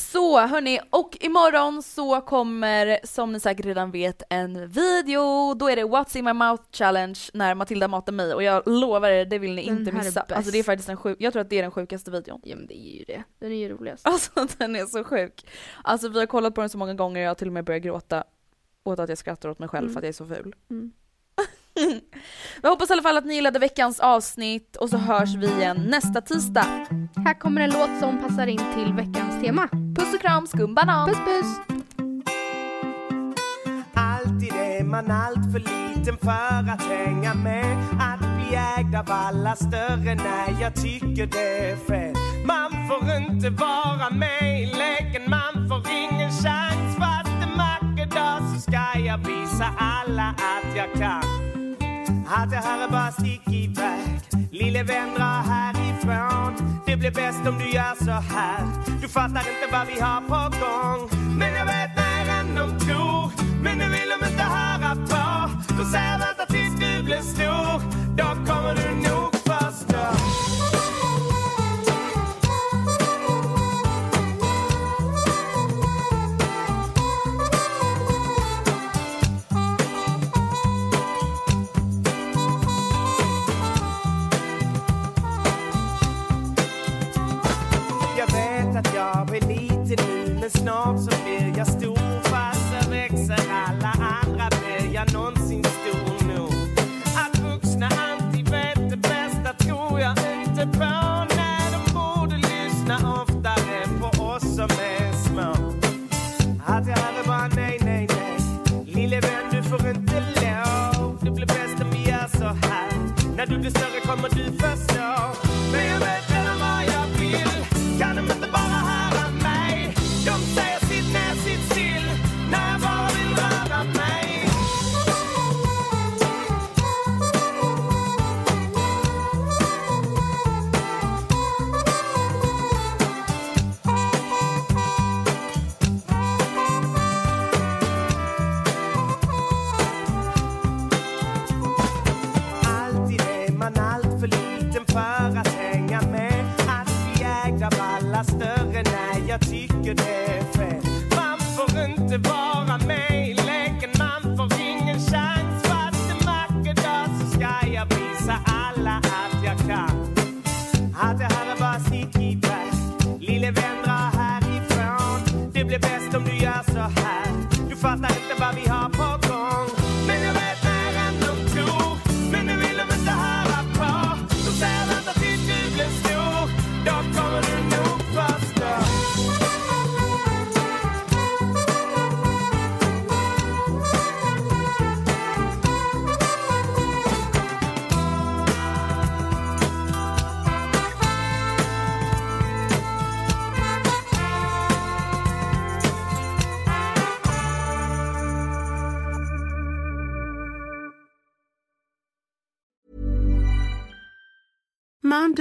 Så hörni, och imorgon så kommer som ni säkert redan vet en video. Då är det What's in my mouth challenge när Matilda matar mig och jag lovar er det vill ni den inte missa. Alltså det är faktiskt en sjuk, jag tror att det är den sjukaste videon. Ja men det är ju det, den är ju roligast. Alltså den är så sjuk. Alltså vi har kollat på den så många gånger jag har till och med börjat gråta åt att jag skrattar åt mig själv mm. för att jag är så ful. Mm. Jag hoppas i alla fall att ni gillade veckans avsnitt och så hörs vi igen nästa tisdag. Här kommer en låt som passar in till veckans tema. Puss och kram, skumbanan! Puss puss! Alltid är man allt för liten för att hänga med Att bli ägd av alla större, nej jag tycker det är fel Man får inte vara med i leken, man får ingen chans Fast en vacker dag så ska jag visa alla att jag kan allt det här är bara stick iväg Lille vän, dra härifrån Det blir bäst om du gör så här. Du fattar inte vad vi har på gång. Men jag vet mer än de tror. Men det vill de inte höra på. De säger vänta tills du blir stor. Då kommer du nog snart så blir jag stor fast jag växer. Alla andra blir jag